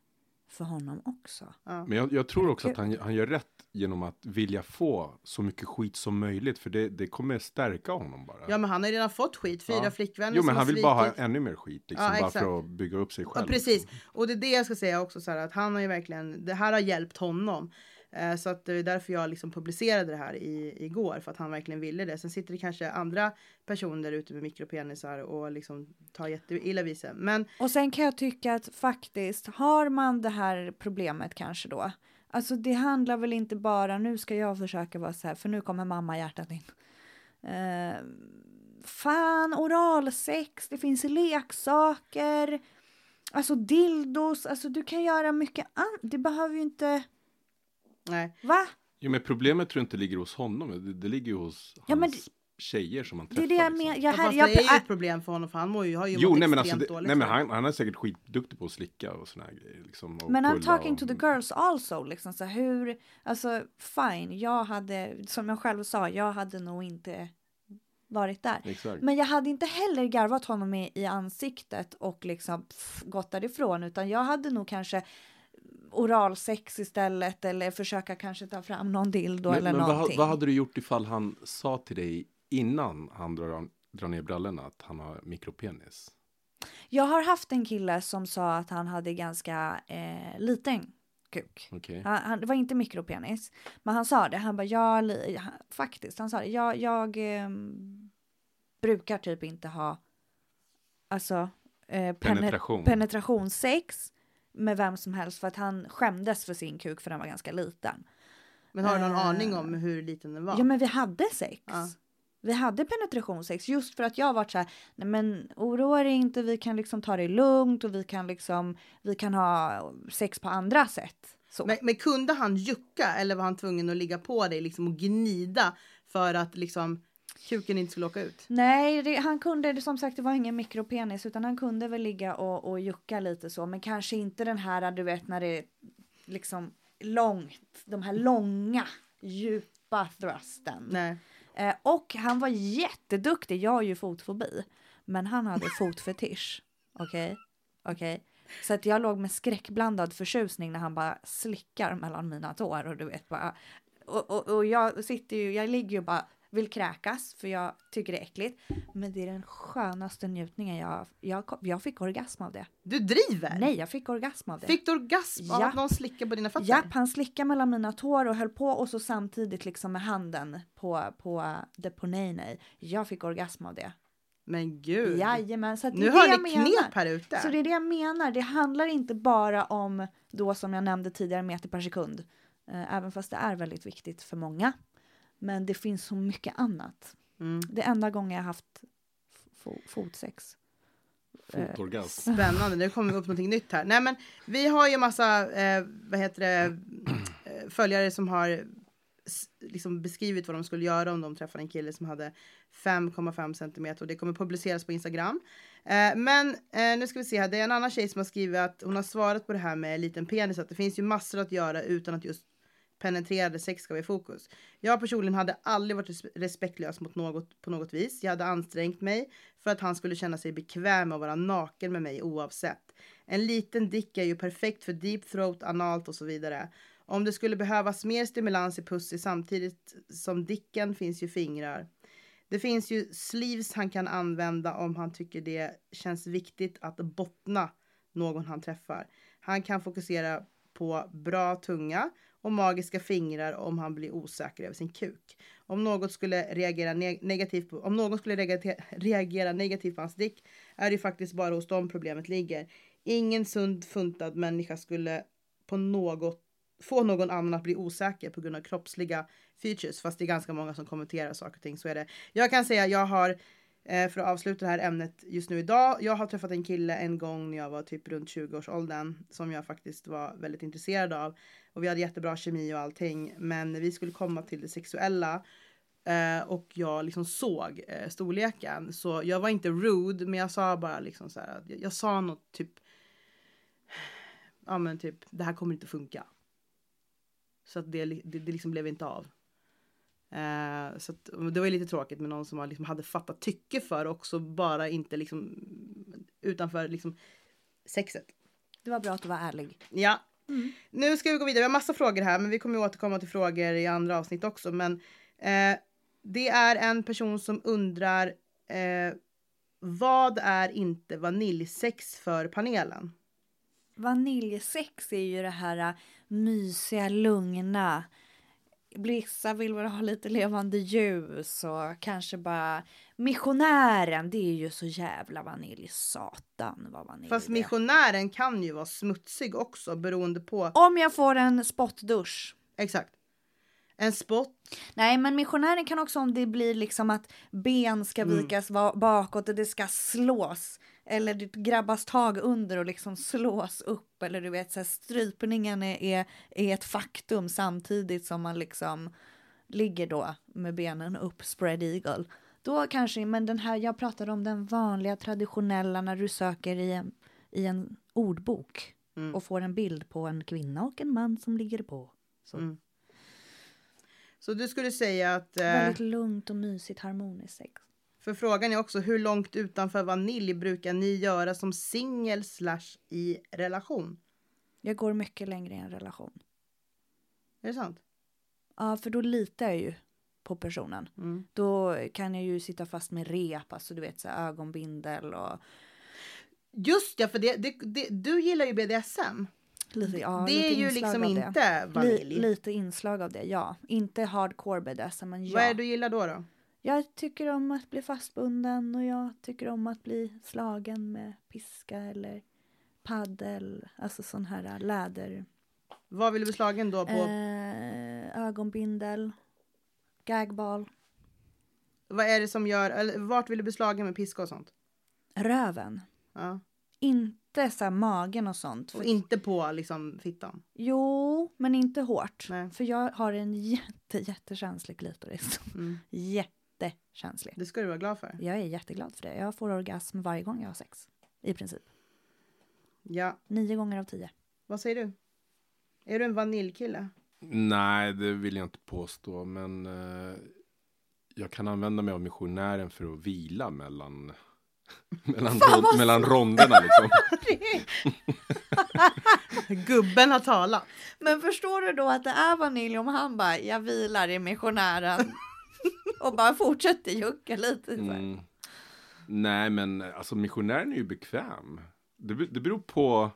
för honom också. ja. Men jag, jag tror också att han, han gör rätt genom att vilja få så mycket skit som möjligt. För det, det kommer stärka honom bara. ja, men han har redan fått skit. Fyra Ja. flickvänner jo, men han vill bara ha ännu mer skit. Liksom, Ja, bara exakt. för att bygga upp sig Ja, själv. precis. liksom. Och det är det jag ska säga också så här att han har ju verkligen, det här har hjälpt honom. Eh, Så att det är därför jag liksom publicerade det här i, igår för att han verkligen ville det. Sen sitter det kanske andra personer ute med mikropenisar och liksom tar jätteilla vid sig. Men Och sen kan jag tycka att faktiskt har man det här problemet kanske då. Alltså det handlar väl inte bara nu ska jag försöka vara så här för nu kommer mamma hjärtat in. Eh, fan oralsex, det finns leksaker. Alltså dildos, alltså du kan göra mycket annat. Det behöver ju inte, nej, va? Jo, men problemet tror jag inte ligger hos honom. Det, det ligger ju hos Ja, men hans tjejer som han Det träffar. är det jag liksom. menar. ja, Jag, här, jag, det är ju ett problem för honom för han mår ju, har ju Jo, mått nej men, alltså, det, dåligt. nej men det. han, han är säkert skitduktig på att slicka och såna här grejer. Liksom, och Men I'm talking och, to the girls also. Liksom, så hur, alltså fine, jag hade, som jag själv sa, jag hade nog inte varit där. Exakt. Men jag hade inte heller garvat honom i, i ansiktet och liksom pff, gått därifrån, utan jag hade nog kanske oralsex istället eller försöka kanske ta fram någon dildo men, eller men vad, någonting. vad hade du gjort ifall han sa till dig innan han drar, drar ner brallorna att han har mikropenis? Jag har haft en kille som sa att han hade ganska eh, liten kuk. Okej. Han, han, det var inte mikropenis, men han sa det. Han bara, han, faktiskt, han sa det. Jag, jag ehm, brukar typ inte ha, alltså, eh, penet- Penetration. penetrationssex med vem som helst för att han skämdes för sin kuk för den var ganska liten. Men har du någon Eh, aning om hur liten den var? Ja, men vi hade sex. Ja. Vi hade penetrationssex just för att jag varit så här, nej men oroa dig inte, vi kan liksom ta det lugnt och vi kan liksom, vi kan ha sex på andra sätt. Men, men kunde han jucka eller var han tvungen att ligga på dig liksom och gnida för att liksom kuken inte skulle åka ut? Nej, det, han kunde, som sagt det var ingen mikropenis utan han kunde väl ligga och, och jucka lite så men kanske inte den här du vet när det är liksom långt, de här långa djupa thrusten. Nej. Eh, och han var jätteduktig, jag har ju fotfobi men han hade fotfetisch. Okej, okej. Så att jag låg med skräckblandad förtjusning när han bara slickar mellan mina tår och du vet bara. Och, och, och jag sitter ju, jag ligger ju bara vill kräkas för jag tycker det är äckligt. Men det är den skönaste njutningen jag, jag, jag fick orgasm av det. Du driver? Nej, jag fick orgasm av det. Fick du orgasm av Ja. att någon slickar på dina fötter? Japp, han slickade mellan mina tår och höll på och så samtidigt liksom med handen på, på the ponene. Jag fick orgasm av det. Men gud. Jajamän, så nu har ni menar. knep här ute. Så det är det jag menar. Det handlar inte bara om då som jag nämnde tidigare meter per sekund. Eh, Även fast det är väldigt viktigt för många. Men det finns så mycket annat. Mm. Det enda gången jag haft fo- fotsex. Fotorgasm. Spännande, nu kommer upp någonting nytt här. Nej men vi har ju massa, eh, vad heter det, eh, följare som har liksom beskrivit vad de skulle göra om de träffar en kille som hade 5,5 centimeter och det kommer publiceras på Instagram. Eh, men eh, nu ska vi se här, det är en annan tjej som har skrivit att hon har svarat på det här med liten penis, att det finns ju massor att göra utan att just penetrerade sex ska vara i fokus. Jag personligen hade aldrig varit respektlös mot något på något vis. Jag hade ansträngt mig för att han skulle känna sig bekväm med att vara naken med mig oavsett. En liten dick är ju perfekt för deep throat, analt och så vidare. Om det skulle behövas mer stimulans i pussy samtidigt som dicken finns ju fingrar. Det finns ju sleeves han kan använda om han tycker det känns viktigt att bottna någon han träffar. Han kan fokusera på bra tunga och magiska fingrar om han blir osäker över sin kuk. Om något skulle reagera neg- negativt på, om någon skulle reagera, reagera negativt på hans dick är det ju faktiskt bara hos dem problemet ligger. Ingen sund funtad människa skulle på något få någon annan att bli osäker på grund av kroppsliga features. Fast det är ganska många som kommenterar saker och ting. Så är det. Jag kan säga jag har Eh, för att avsluta det här ämnet just nu idag. Jag har träffat en kille en gång när jag var typ runt 20-årsåldern som jag faktiskt var väldigt intresserad av. Och vi hade jättebra kemi och allting. Men vi skulle komma till det sexuella eh, och jag liksom såg eh, storleken. Så jag var inte rude men jag sa bara liksom så här jag, jag sa något typ ja men typ det här kommer inte funka. Så att det, det, det liksom blev inte av. Eh, så att, det var ju lite tråkigt med någon som liksom hade fattat tycke för också bara inte liksom utanför liksom sexet. Det var bra att du var ärlig. Ja. Nu ska vi gå vidare. Vi har massa frågor här men vi kommer återkomma till frågor i andra avsnitt också. Men eh, det är en person som undrar eh, vad är inte vaniljsex för panelen? Vaniljsex är ju det här äh, mysiga, lugna. Vissa vill väl ha lite levande ljus och kanske bara missionären. Det är ju så jävla vanilj. Satan vad vanilj Fast det missionären kan ju vara smutsig också beroende på. Om jag får en spottdusch. Exakt. En spott. Nej, men missionären kan också om det blir liksom att ben ska Mm. vikas va- bakåt och det ska slås. Eller det grabbas tag under och liksom slås upp. Eller du vet, så här, strypningen är, är, är ett faktum samtidigt som man liksom ligger då med benen upp, spread eagle. Då kanske, men den här, jag pratar om den vanliga traditionella när du söker i en, i en ordbok Mm. och får en bild på en kvinna och en man som ligger på. Så. Mm. Så du skulle säga att. Eh, Väldigt lugnt och mysigt harmoniskt sex. För frågan är också hur långt utanför vanilj brukar ni göra som singel slash i relation? Jag går mycket längre i en relation. Är det sant? Ja, för då litar jag ju på personen. Mm. Då kan jag ju sitta fast med rep, alltså du vet så här, ögonbindel och Just ja, för det, det, det, du gillar ju BDSM. lite, ja, det lite är ju liksom inte vanilj. Li, lite inslag av det, ja. Inte hardcore BDSM, men ja. Vad är det du gillar då? då? Jag tycker om att bli fastbunden och jag tycker om att bli slagen med piska eller paddel, alltså sån här äh, läder. Vad vill du bli slagen då på? Eh, ögonbindel, gagball, Vad är det som gör, eller vart vill du bli slagen med piska och sånt? röven. Ja. Inte så magen och sånt. Och inte på liksom fittan? jo, men inte hårt. Nej. För jag har en jätte, jättekänslig klitoris. Mm. Jättekänslig. Det ska du vara glad för. Jag är jätteglad för det. Jag får orgasm varje gång jag har sex. I princip. Ja, Nio gånger av tio. vad säger du? Är du en vaniljkille? Nej, det vill jag inte påstå, men eh, jag kan använda mig av missionären för att vila mellan, mellan, Fan, vad ron, mellan ronderna liksom. Gubben har talat. Men förstår du då att det är vanilj om han bara, jag vilar i missionären. och bara fortsätter jucka lite. Mm. Nej, men alltså missionären är ju bekväm. Det, det beror på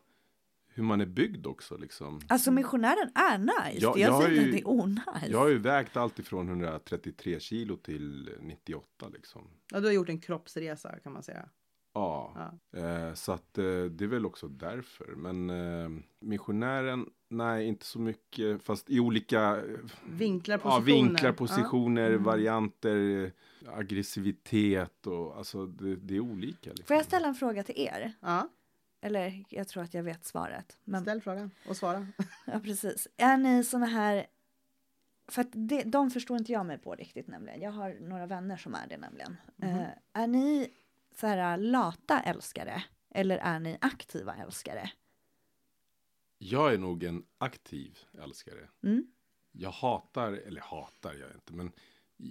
hur man är byggd också liksom. Alltså missionären är nice. Ja, jag jag har säger inte ju- att det är onajs. Jag har ju vägt allt ifrån 133 kilo till 98 liksom. Ja, du har gjort en kroppsresa kan man säga. Ja, Eh, så att eh, det är väl också därför. Men eh, missionären, nej inte så mycket. Fast i olika eh, Vinklar, ja, positioner. vinklar, positioner, Mm. varianter, eh, aggressivitet och alltså det, det är olika. Liksom. Får jag ställa en fråga till er? Ja, Eller jag tror att jag vet svaret. Men, ställ frågan och svara. ja, precis. Är ni såna här... För att det, de förstår inte jag mig på riktigt nämligen. Jag har några vänner som är det nämligen. Eh, är ni så här lata älskare? Eller är ni aktiva älskare? Jag är nog en aktiv älskare. Mm? Jag hatar, eller hatar jag inte, men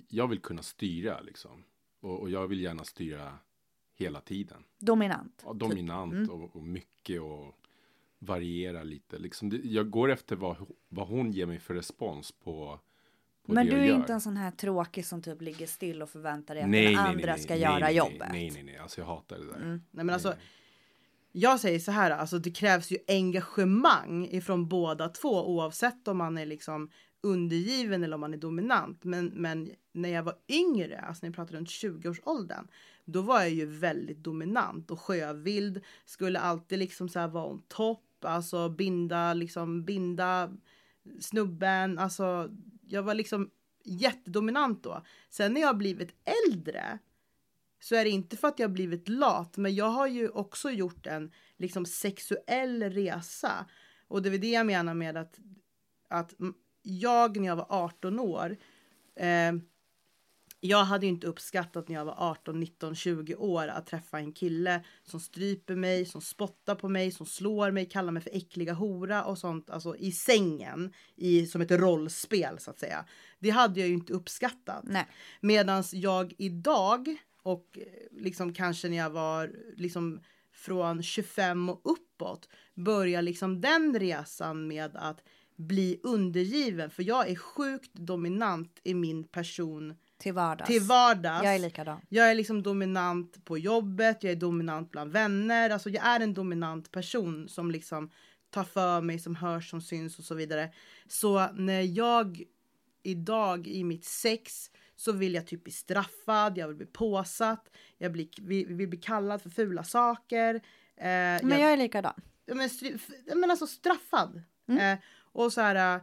jag vill kunna styra liksom. Och, och jag vill gärna styra hela tiden. Dominant? Ja, dominant Mm. och, och mycket och variera lite. Liksom jag går efter vad, vad hon ger mig för respons på Men du är gör. inte en sån här tråkig som typ ligger still och förväntar dig att nej, den nej, andra nej, ska nej, göra nej, jobbet. Nej, nej, nej, alltså jag hatar det där. Mm. Nej men alltså. Jag säger så här, alltså det krävs ju engagemang ifrån båda två oavsett om man är liksom undergiven eller om man är dominant. Men, men när jag var yngre, alltså när jag pratade runt 20-årsåldern, då var jag ju väldigt dominant och sjövild. Skulle alltid liksom så här vara on topp, alltså binda, liksom binda snubben. Alltså jag var liksom jättedominant då. Sen när jag har blivit äldre så är det inte för att jag har blivit lat, men jag har ju också gjort en liksom sexuell resa. Och det är det jag menar med att, att jag när jag var 18 år eh, jag hade inte uppskattat när jag var 18, 19, 20 år att träffa en kille som stryper mig, som spottar på mig, som slår mig, kallar mig för äckliga hora och sånt, alltså i sängen, i, som ett rollspel så att säga. Det hade jag ju inte uppskattat. Medan jag idag och eh, liksom kanske när jag var liksom från 25 och uppåt börjar liksom den resan med att bli undergiven. För jag är sjukt dominant i min person Till vardags. till vardags. Jag är likadan. Jag är liksom dominant på jobbet, jag är dominant bland vänner. Alltså jag är en dominant person som liksom tar för mig, som hörs, som syns och så vidare. Så när jag idag i mitt sex så vill jag typ bli straffad, jag vill bli påsatt, jag blir, vill, vill bli kallad för fula saker. Eh, Men jag är likadan. men, men alltså straffad. Mm. Eh, och så här, eh,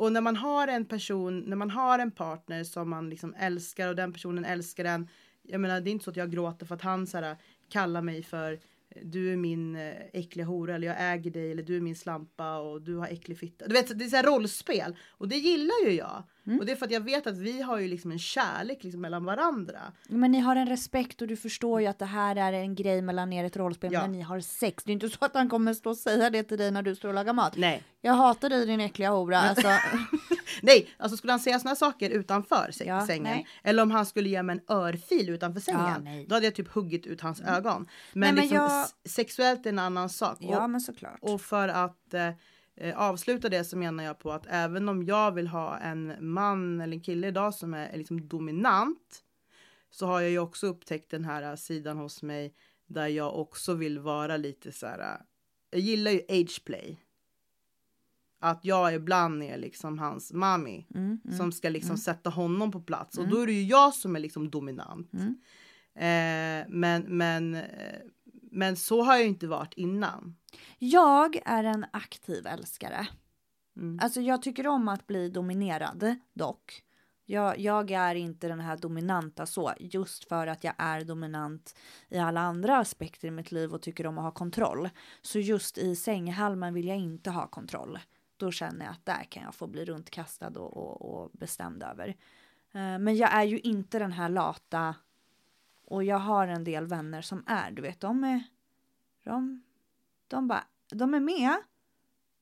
och när man har en person, när man har en partner som man liksom älskar och den personen älskar en. Jag menar, det är inte så att jag gråter för att han så här, kallar mig för du är min eh, äckliga hora eller jag äger dig eller du är min slampa och du har äcklig fitta. Du vet, det är så här rollspel och det gillar ju jag. Mm. Och det är för att jag vet att vi har ju liksom en kärlek liksom mellan varandra. Men ni har en respekt och du förstår ju att det här är en grej mellan er, ett rollspel, Ja. men ni har sex. Det är inte så att han kommer stå och säga det till dig när du står och lagar mat. Nej. Jag hatar dig din äckliga hora. Alltså, Nej, alltså skulle han säga såna saker utanför säng- Ja, sängen nej. eller om han skulle ge mig en örfil utanför sängen, nej. då hade jag typ huggit ut hans ögon. Men, Nej, men liksom, jag- sexuellt är en annan sak. ja, Och, men såklart. och för att eh, avsluta det så menar jag på att även om jag vill ha en man eller en kille idag som är, liksom dominant så har jag ju också upptäckt den här eh, sidan hos mig där jag också vill vara lite så här. eh, Jag gillar ju age play. Att jag ibland är liksom hans mami Mm, mm. som ska liksom sätta honom på plats och Mm. då är det ju jag som är liksom dominant. Mm. Eh, men, men, eh, men så har jag ju inte varit innan. Jag är en aktiv älskare. Mm. Alltså jag tycker om att bli dominerad dock. Jag, jag är inte den här dominanta så, just för att jag är dominant i alla andra aspekter i mitt liv och tycker om att ha kontroll. Så just i sänghalmen vill jag inte ha kontroll. Då känner jag att där kan jag få bli runtkastad och, och, och bestämd över. Eh, Men jag är ju inte den här lata och jag har en del vänner som är, du vet, de är, de, de bara, de är med,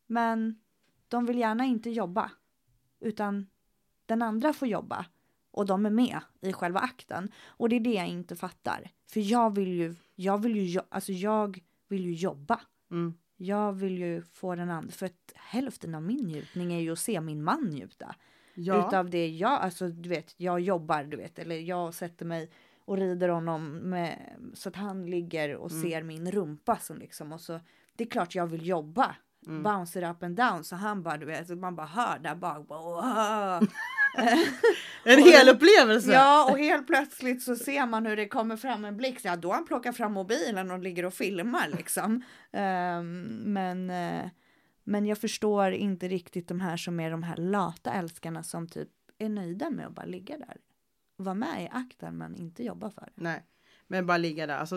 men de vill gärna inte jobba. Utan den andra får jobba. Och de är med i själva akten. Och det är det jag inte fattar. För jag vill ju, jag vill ju, alltså jag vill ju jobba. Mm. Jag vill ju få den andra, för att hälften av min njutning är ju att se min man njuta. Ja. Utav det jag, alltså du vet, jag jobbar, du vet, eller jag sätter mig och rider honom med, så att han ligger och Mm. ser min rumpa som liksom, och så, det är klart jag vill jobba. Mm. Bounce it up and down, så han bara, du vet, man bara hör där bak, bara. En hel upplevelse! Ja, och helt plötsligt så ser man hur det kommer fram en blixt. Ja, då han plockat fram mobilen och ligger och filmar liksom. Ehm, men, eh, men jag förstår inte riktigt de här som är de här lata älskarna som typ är nöjda med att bara ligga där. Vara med i akten men inte jobba för det. Nej, men bara ligga där. Alltså,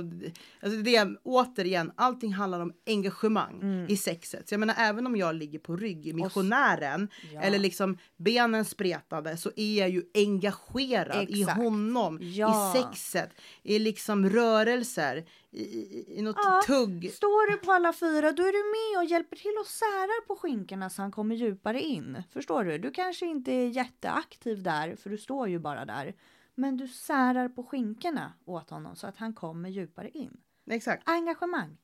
alltså det, återigen, allting handlar om engagemang Mm. i sexet. Så jag menar, även om jag ligger på rygg i missionären Ja. eller liksom benen spretade så är jag ju engagerad i Exakt. honom, Ja. i sexet, i liksom rörelser, i, i, i något Ja. tugg. Står du på alla fyra då är du med och hjälper till och särar på skinkorna så han kommer djupare in. Förstår du? Du kanske inte är jätteaktiv där för du står ju bara där. Men du särar på skinkorna åt honom så att han kommer djupare in. Exakt. Engagemang,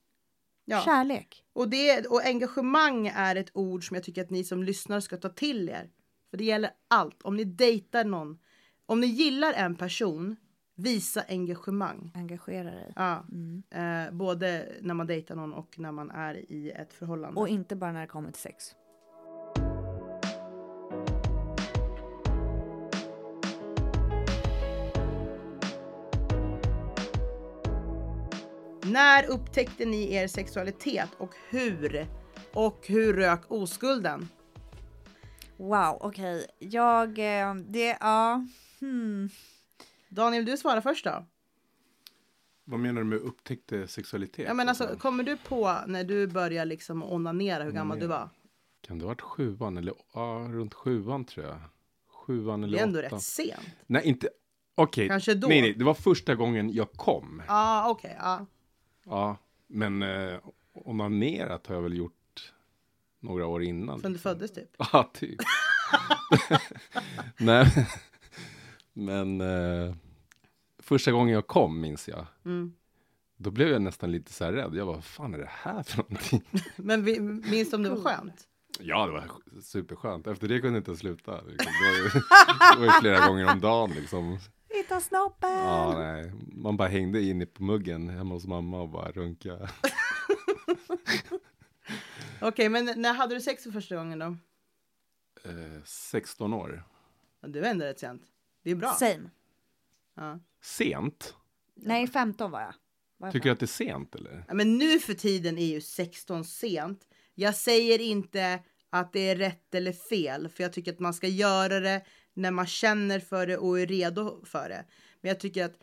Ja. kärlek. Och, det, och engagemang är ett ord som jag tycker att ni som lyssnar ska ta till er. För det gäller allt. Om ni dejtar någon, om ni gillar en person, visa engagemang. Engagera dig. Ja, Mm. eh, både när man dejtar någon och när man är i ett förhållande. Och inte bara när det kommer till sex. När upptäckte ni er sexualitet och hur? Och hur rök oskulden? Wow, okej. Jag, eh, det, ja. Hmm. Daniel, du svarar först då. Vad menar du med upptäckte sexualitet? Ja, men alltså, Alltså, kommer du på när du började liksom onanera hur gammal du var? Kan det ha varit sjuan eller ja, runt sjuan tror jag. Sjuan eller Det är ändå åttan. rätt sent. Nej, inte. Okej, Kanske då. nej, nej, det var första gången jag kom. Ja, ah, okej. ja. Ja, men eh, onanerat har jag väl gjort några år innan. Sen du föddes typ. Ja, typ. Nej, men eh, första gången jag kom minns jag. Mm. Då blev jag nästan lite så här rädd. Jag bara, vad fan är det här för någonting? Men vi, minns du om det var skönt? Ja, det var superskönt. Efter det kunde jag inte sluta. Liksom. Det, var ju, det var ju flera gånger om dagen liksom. Hitta snoppen! Ja, nej. Man bara hängde inne på muggen hemma hos mamma och bara runka. Okej, men när hade du sex för första gången då? Eh, 16 år. Ja, Det var ändå rätt sent. Det är bra. Same. Ja. Sent? Nej, 15 var jag. Var jag Tycker du att det är sent eller? Ja, men nu för tiden är ju 16 sent. Jag säger inte att det är rätt eller fel, för jag tycker att man ska göra det när man känner för det och är redo för det. Men jag tycker att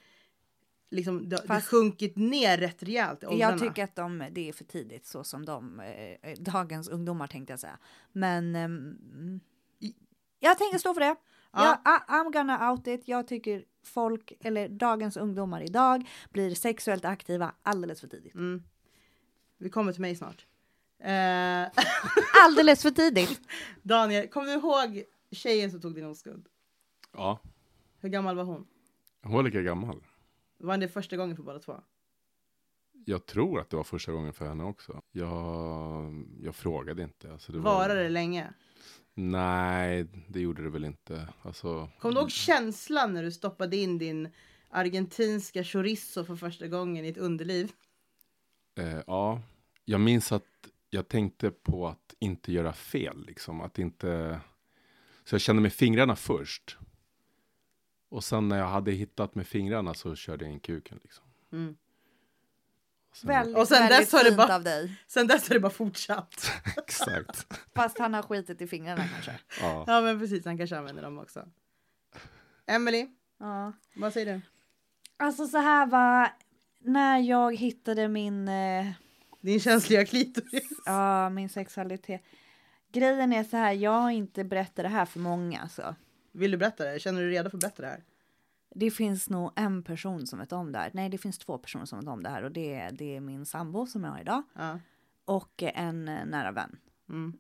liksom, det, det har Fast- sjunkit ner rätt rejält i åldrarna. Jag tycker att de, det är för tidigt så som de, eh, dagens ungdomar tänkte jag säga. Men ehm, jag tänker stå för det. Ja. Jag, I, I'm gonna out it. Jag tycker folk, eller dagens ungdomar idag, blir sexuellt aktiva alldeles för tidigt. Mm. Vi kommer till mig snart. Eh, Alldeles för tidigt! Daniel, kommer du ihåg tjejen som tog din oskuld? Ja. Hur gammal var hon? Hon var lika gammal. Var det första gången för båda två? Jag tror att det var första gången för henne också. Jag, jag frågade inte. Alltså det Varade det länge? Nej, det gjorde det väl inte. Alltså, Kommer du ihåg känslan när du stoppade in din argentinska chorizo för första gången i ett underliv? eh, ja, jag minns att jag tänkte på att inte göra fel. Liksom. Att inte... Så jag kände med fingrarna först. Och sen när jag hade hittat med fingrarna så körde jag in kuken. Liksom. Mm. Sen, Väldigt, Och sen dess har det bara- av dig. Sen dess har det bara fortsatt. Exakt. Fast han har skitit i fingrarna kanske. Ja. Ja men precis, han kanske använder dem också. Emily, Ja. vad säger du? Alltså så här var när jag hittade min, eh, Din känsliga klitoris. ja, min sexualitet. Grejen är så här, jag har inte berättat det här för många. alltså. Så. Vill du berätta det? Känner du dig redo för att berätta det här? Det finns nog en person som vet om det här. Nej, det finns två personer som vet om det här och det, är- det är min sambo som jag har idag Ja. och en nära vän. Mm.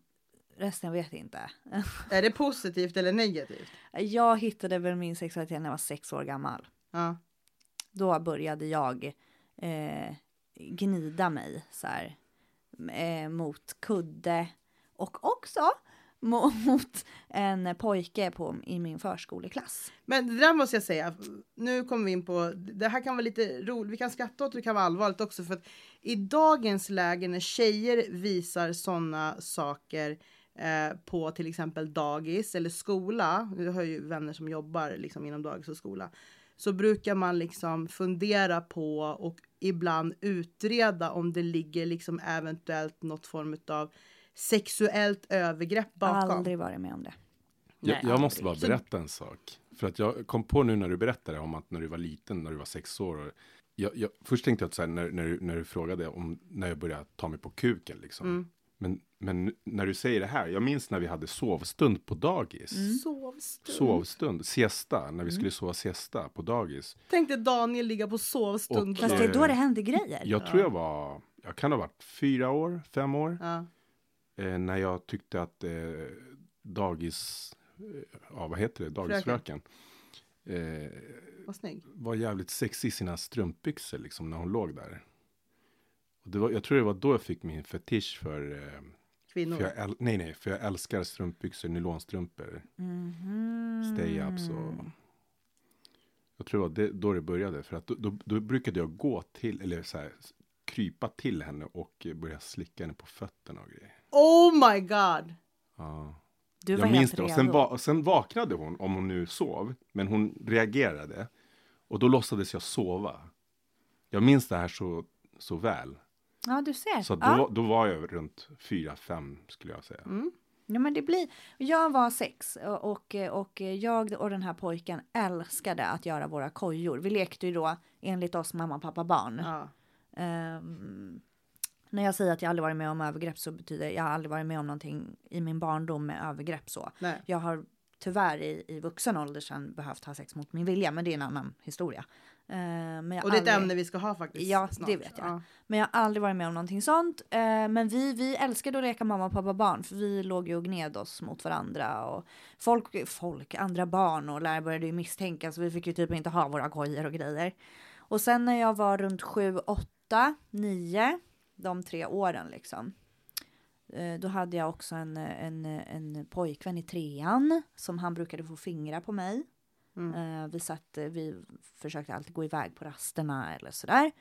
Resten vet jag inte. Är det positivt eller negativt? Jag hittade väl min sexualitet när jag var sex år gammal. Ja. Då började jag eh, gnida mig så här eh, mot kudde och också mot en pojke på, i min förskoleklass. Men det där måste jag säga, nu kommer vi in på, det här kan vara lite roligt, vi kan skratta åt det, det kan vara allvarligt också för att i dagens läge när tjejer visar sådana saker eh, på till exempel dagis eller skola, jag har ju vänner som jobbar liksom inom dagis och skola, så brukar man liksom fundera på och ibland utreda om det ligger liksom eventuellt något form av sexuellt övergrepp bakom. Aldrig varit med om det. Jag, Nej, jag måste aldrig. bara berätta en sak. För att jag kom på nu när du berättade om att när du var liten, när du var sex år. Och jag, jag, först tänkte jag att så här, när, när, du, när du frågade om när jag började ta mig på kuken liksom. Mm. Men, men när du säger det här, jag minns när vi hade sovstund på dagis. Mm. Sovstund. Sovstund, siesta, när vi skulle sova siesta på dagis. Tänkte Daniel ligga på sovstund. Och, Fast det är eh, då det händer grejer. Jag tror jag var, jag kan ha varit fyra år, fem år. Ja. Eh, när jag tyckte att eh, dagis, eh, ja vad heter det, dagisfröken. Eh, Vad snygg. var jävligt sexig i sina strumpbyxor liksom när hon låg där. Och det var, jag tror det var då jag fick min fetisch för, eh, Kvinnor. för jag nej nej, för jag älskar strumpbyxor, nylonstrumpor, Mhm. stay-ups och jag tror det var det, då det började för att då, då, då brukade jag gå till, eller så här, krypa till henne och börja slicka henne på fötterna och grejer. Oh my god! Ja. Du var jag minns det. Och sen, va- och sen vaknade hon, om hon nu sov. Men hon reagerade. Och då låtsades jag sova. Jag minns det här så, så väl. Ja, du ser. Så då, ja. då var jag runt fyra, fem skulle jag säga. Mm. ja, men det blir... Jag var sex och, och, jag och den här pojken älskade att göra våra kojor. Vi lekte ju då enligt oss mamma, pappa, barn. Ja. Ehm, när jag säger att jag aldrig varit med om övergrepp så betyder jag aldrig varit med om någonting i min barndom med övergrepp så. Nej. Jag har tyvärr i, i vuxen ålder sen behövt ha sex mot min vilja, men det är en annan historia. Eh, men Och det är ett aldrig- ämne vi ska ha faktiskt. Ja, snart. det vet jag. Ja. Men jag har aldrig varit med om någonting sånt. Eh, men vi, vi älskade att leka mamma, pappa, barn. För vi låg ju och gned oss mot varandra. Och folk, folk andra barn och lärare började ju misstänka. Så vi fick ju typ inte ha våra kojor och grejer. Och sen när jag var runt sju, åtta, nio, de tre åren liksom. eh, Då hade jag också en, en, en pojkvän i trean som han brukade få fingra på mig. Mm. Eh, vi, satt, vi försökte alltid gå iväg på rasterna eller sådär.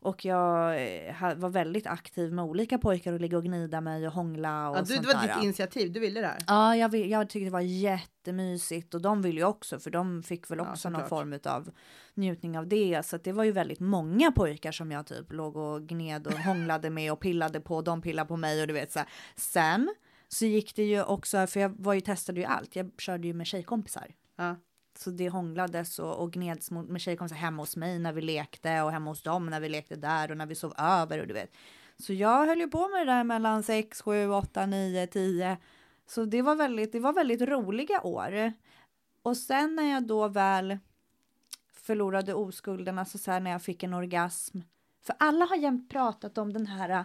Och jag eh, var väldigt aktiv med olika pojkar och ligga och gnida mig och hångla och Ja, du, sånt det var där. ditt initiativ, du ville det här. Ja, jag, vill, jag tyckte det var jättemysigt och de ville ju också för de fick väl Ja, också någon såklart. form av njutning av det. Så det var ju väldigt många pojkar som jag typ låg och gned och hånglade med och pillade på. De pillade på mig och du vet så här. Sen så gick det ju också, för jag var ju testade ju allt. Jag körde ju med tjejkompisar. Ja. Så det hånglades och, och gneds mot, med tjejkompisar hemma hos mig när vi lekte och hemma hos dem när vi lekte där och när vi sov över och du vet. Så jag höll ju på med det där mellan 6, 7, 8, 9, 10. Så det var väldigt, det var väldigt roliga år. Och sen när jag då väl förlorade oskulden, alltså så här när jag fick en orgasm. För alla har jämt pratat om den här äh,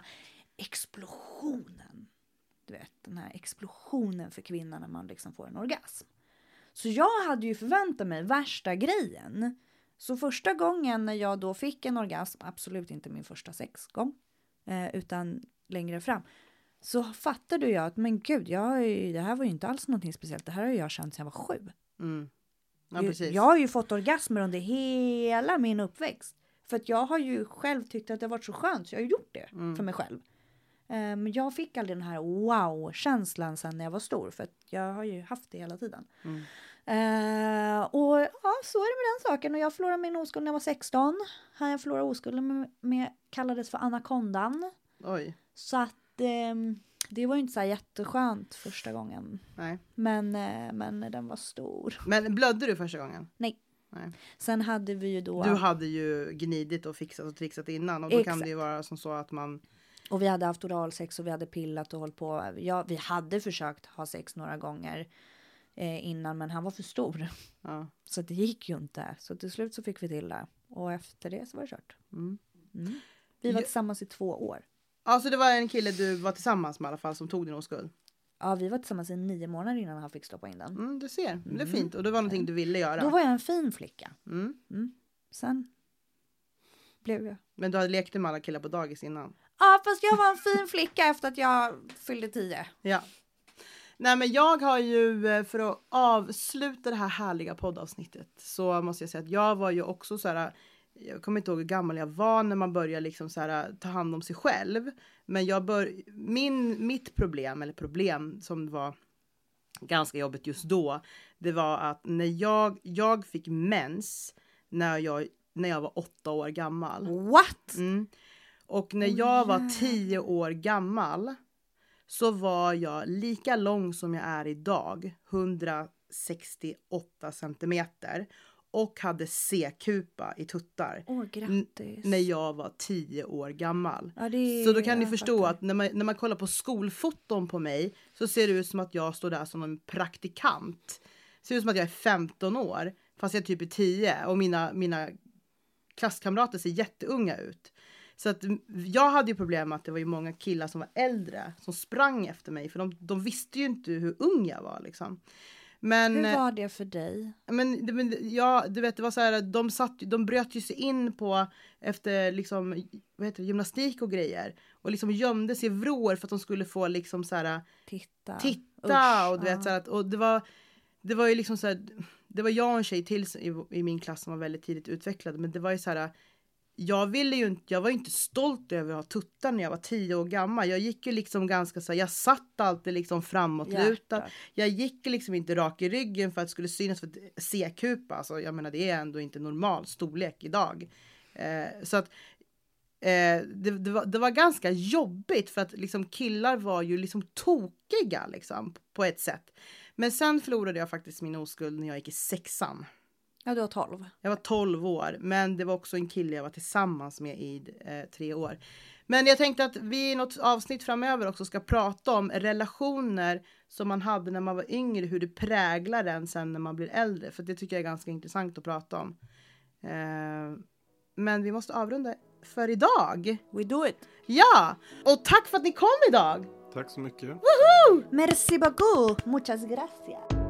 explosionen. Du vet, den här explosionen för kvinnan när man liksom får en orgasm. Så jag hade ju förväntat mig värsta grejen. Så första gången när jag då fick en orgasm, absolut inte min första sexgång, eh, utan längre fram, så fattade jag att men gud, jag, ju- det här var ju inte alls någonting speciellt. Det här har jag känt sedan jag var sju. Mm. Ja, Jag- precis. Jag har ju fått orgasmer under hela min uppväxt. För att jag har ju själv tyckt att det har varit så skönt så jag har gjort det Mm. för mig själv. Eh, Men jag fick aldrig den här wow-känslan sen när jag var stor för jag har ju haft det hela tiden. Mm. Eh, och ja, så är det med den saken. Och jag förlorade min oskuld när jag var 16. Han jag förlorade oskulden med, med kallades för anakondan. Oj, Så att ehm, det var ju inte så här jätteskönt första gången. nej. Men, eh, men den var stor. Men blödde du första gången? Nej. Nej. Sen hade vi ju då... Du hade ju gnidit och fixat och trixat innan och då kan Exakt. det ju vara som så att man Och vi hade haft oralsex och vi hade pillat och hållit på. Ja, vi hade försökt ha sex några gånger eh, innan men han var för stor. ja. Så det gick ju inte. Så till slut så fick vi till det. Och efter det så var det kört. Mm. Mm. Vi var Ja. tillsammans i två år. Alltså det var en kille du var tillsammans med i alla fall som tog din oskuld. Ja, vi var tillsammans i nio månader innan han fick stoppa in den. Mm, du ser, det är Mm. fint och det var någonting du ville göra. Då var jag en fin flicka. Mm. Sen blev jag. Men du hade lekt med alla killar på dagis innan. Ja, fast jag var en fin flicka efter att jag fyllde tio. Ja. Nej men jag har ju eh, för att avsluta det här härliga poddavsnittet så måste jag säga att jag var ju också så här. Jag kommer inte ihåg hur gammal jag var när man börjar liksom så här ta hand om sig själv. Men jag bör, min, mitt problem eller problem som var ganska jobbigt just då. Det var att när jag, jag fick mens när jag, när jag var åtta år gammal. What? Mm. Och när jag var tio år gammal så var jag lika lång som jag är idag, 168 centimeter och hade C-kupa i tuttar Åh, när jag var tio år gammal. Ja, Så då kan ni förstå fattar. att när man, när man kollar på skolfoton på mig så ser det ut som att jag står där som en praktikant. Det ser ut som att jag är 15 år fast jag typ är 10 och mina, mina klasskamrater ser jätteunga ut. Så att jag hade ju problem med att det var ju många killar som var äldre som sprang efter mig för de, de visste ju inte hur ung jag var liksom. Men, Hur eh, var det för dig? men, men ja, du vet, det var så här, de, satt, de bröt ju sig in på efter liksom, vad heter det, gymnastik och grejer och liksom gömde sig i vrår för att de skulle få liksom så här Titta. titta Usch, och du vet ja. så här, och det var det var ju liksom så här, det var jag och en tjej till i, i min klass som var väldigt tidigt utvecklade men det var ju så här jag ville ju inte, jag var inte stolt över att ha tuttar när jag var tio år gammal. Jag gick ju liksom ganska så jag satt alltid liksom framåtlutad. Hjärtat. Jag gick liksom inte rak i ryggen för att det skulle synas för att C-kupa, alltså jag menar det är ändå inte normal storlek idag. Eh, så att eh, det, det, var, det var ganska jobbigt för att liksom killar var ju liksom tokiga liksom på ett sätt. Men sen förlorade jag faktiskt min oskuld när jag gick i sexan. Ja, du har 12. Jag var 12 år, men det var också en kille jag var tillsammans med i eh, tre år. Men jag tänkte att vi i något avsnitt framöver också ska prata om relationer som man hade när man var yngre, hur det präglar en sen när man blir äldre. För det tycker jag är ganska intressant att prata om. Eh, men vi måste avrunda för idag. We do it! Ja! Och tack för att ni kom idag! Tack så mycket. Merci beaucoup! Muchas gracias!